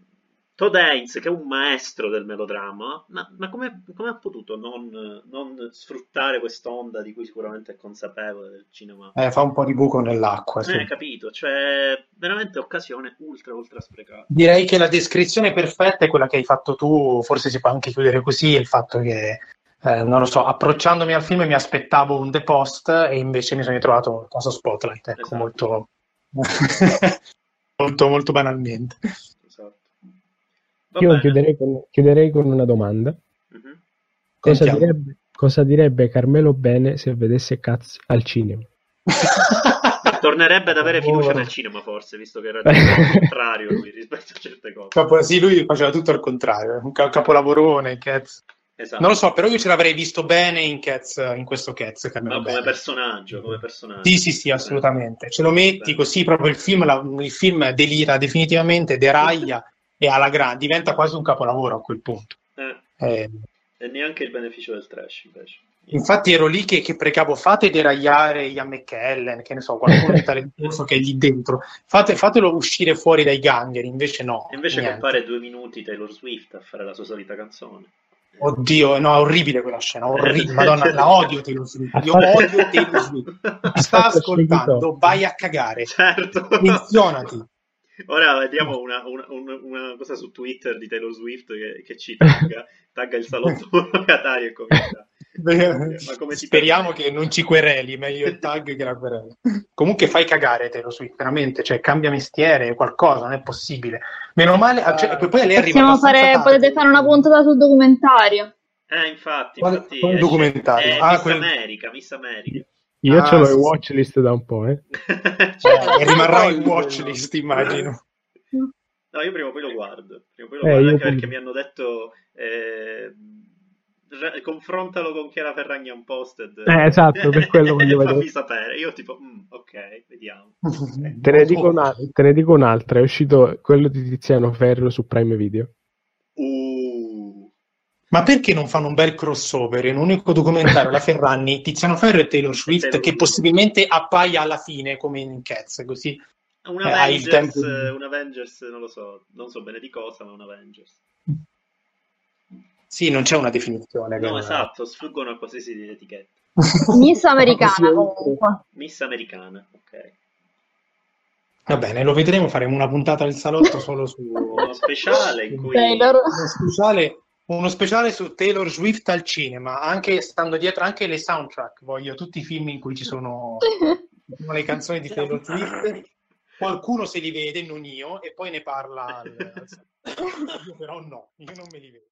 Todd Haynes, che è un maestro del melodramma, ma, ma come, come ha potuto non, non sfruttare quest'onda di cui sicuramente è consapevole del cinema? Eh, fa un po' di buco nell'acqua. Sì. Eh, capito, cioè veramente occasione ultra ultra sprecata. Direi che la descrizione perfetta è quella che hai fatto tu, forse si può anche chiudere così, il fatto che eh, non lo so, approcciandomi al film mi aspettavo un The Post e invece mi sono ritrovato un caso Spotlight, ecco, esatto. molto, *laughs* molto, molto banalmente. Io chiuderei con, chiuderei con, una domanda. Uh-huh. Cosa, direbbe, cosa, direbbe, Carmelo Bene se vedesse Cats al cinema? Tornerebbe ad avere *laughs* fiducia oh. nel cinema, forse, visto che era il contrario *laughs* lui rispetto a certe cose. Capo, sì, lui faceva tutto al contrario, un capolavorone, Cats. Esatto. Non lo so, però io ce l'avrei visto bene in, Cats, in questo Cats. No, come personaggio, come personaggio. Sì, sì, sì, assolutamente. Ce lo metti così, proprio il film, la, il film delira definitivamente, deraglia *laughs* e alla grande, diventa quasi un capolavoro a quel punto. Eh. Eh. E neanche il beneficio del trash invece. Infatti ero lì che, che pregavo, fate deragliare Ian McKellen, che ne so, qualcuno di talentuoso che è lì dentro, fate, fatelo uscire fuori dai gangheri, invece no. E invece niente. compare due minuti Taylor Swift a fare la sua solita canzone. Oddio, no, è orribile quella scena, *laughs* orribile, madonna, la odio Taylor Swift, io *laughs* odio Taylor Swift, mi sta ascoltando, vai a cagare, certo. menzionati. Ora vediamo una, una, una, cosa su Twitter di Taylor Swift che, che ci tagga, tagga il salotto *laughs* locatario e comincia. Speriamo che non ci quereli, meglio il tag che la querela. Comunque fai cagare Taylor Swift, veramente, cioè cambia mestiere, qualcosa, non è possibile. Meno male, cioè, poi lei arriva fare, potete fare una puntata sul documentario. Eh, infatti, infatti un documentario. È, ah, Miss quel... America, Miss America. Io ah, ce l'ho sì. in watchlist da un po', eh. *laughs* cioè, e rimarrà in watchlist, immagino. No, io prima o poi lo guardo. Prima o poi lo eh, guardo anche perché mi hanno detto eh, confrontalo con Chiara Ferragna Unposted. Eh, esatto, per quello voglio *laughs* vedere. Fammi sapere. Io tipo, mm, ok, vediamo. te, ne dico una, te ne dico un'altra, è uscito quello di Tiziano Ferro su Prime Video. Ma perché non fanno un bel crossover in un unico documentario, la Ferragni, Tiziano Ferro e Taylor Swift, Taylor che possibilmente appaia alla fine come in Cats, così un eh, Avengers, tempo... un Avengers, non lo so, non so bene di cosa, ma un Avengers. Sì, non c'è una definizione. No, esatto, sfuggono a qualsiasi etichetta. Miss Americana comunque. Miss Americana, ok. Va bene, lo vedremo, faremo una puntata del salotto solo su... Uno speciale in cui... Uno speciale uno speciale su Taylor Swift al cinema, anche stando dietro anche le soundtrack. Voglio tutti i film in cui ci sono, le canzoni di Taylor Swift. Qualcuno se li vede, non io, e poi ne parla. Al, *laughs* però no, io non me li vedo.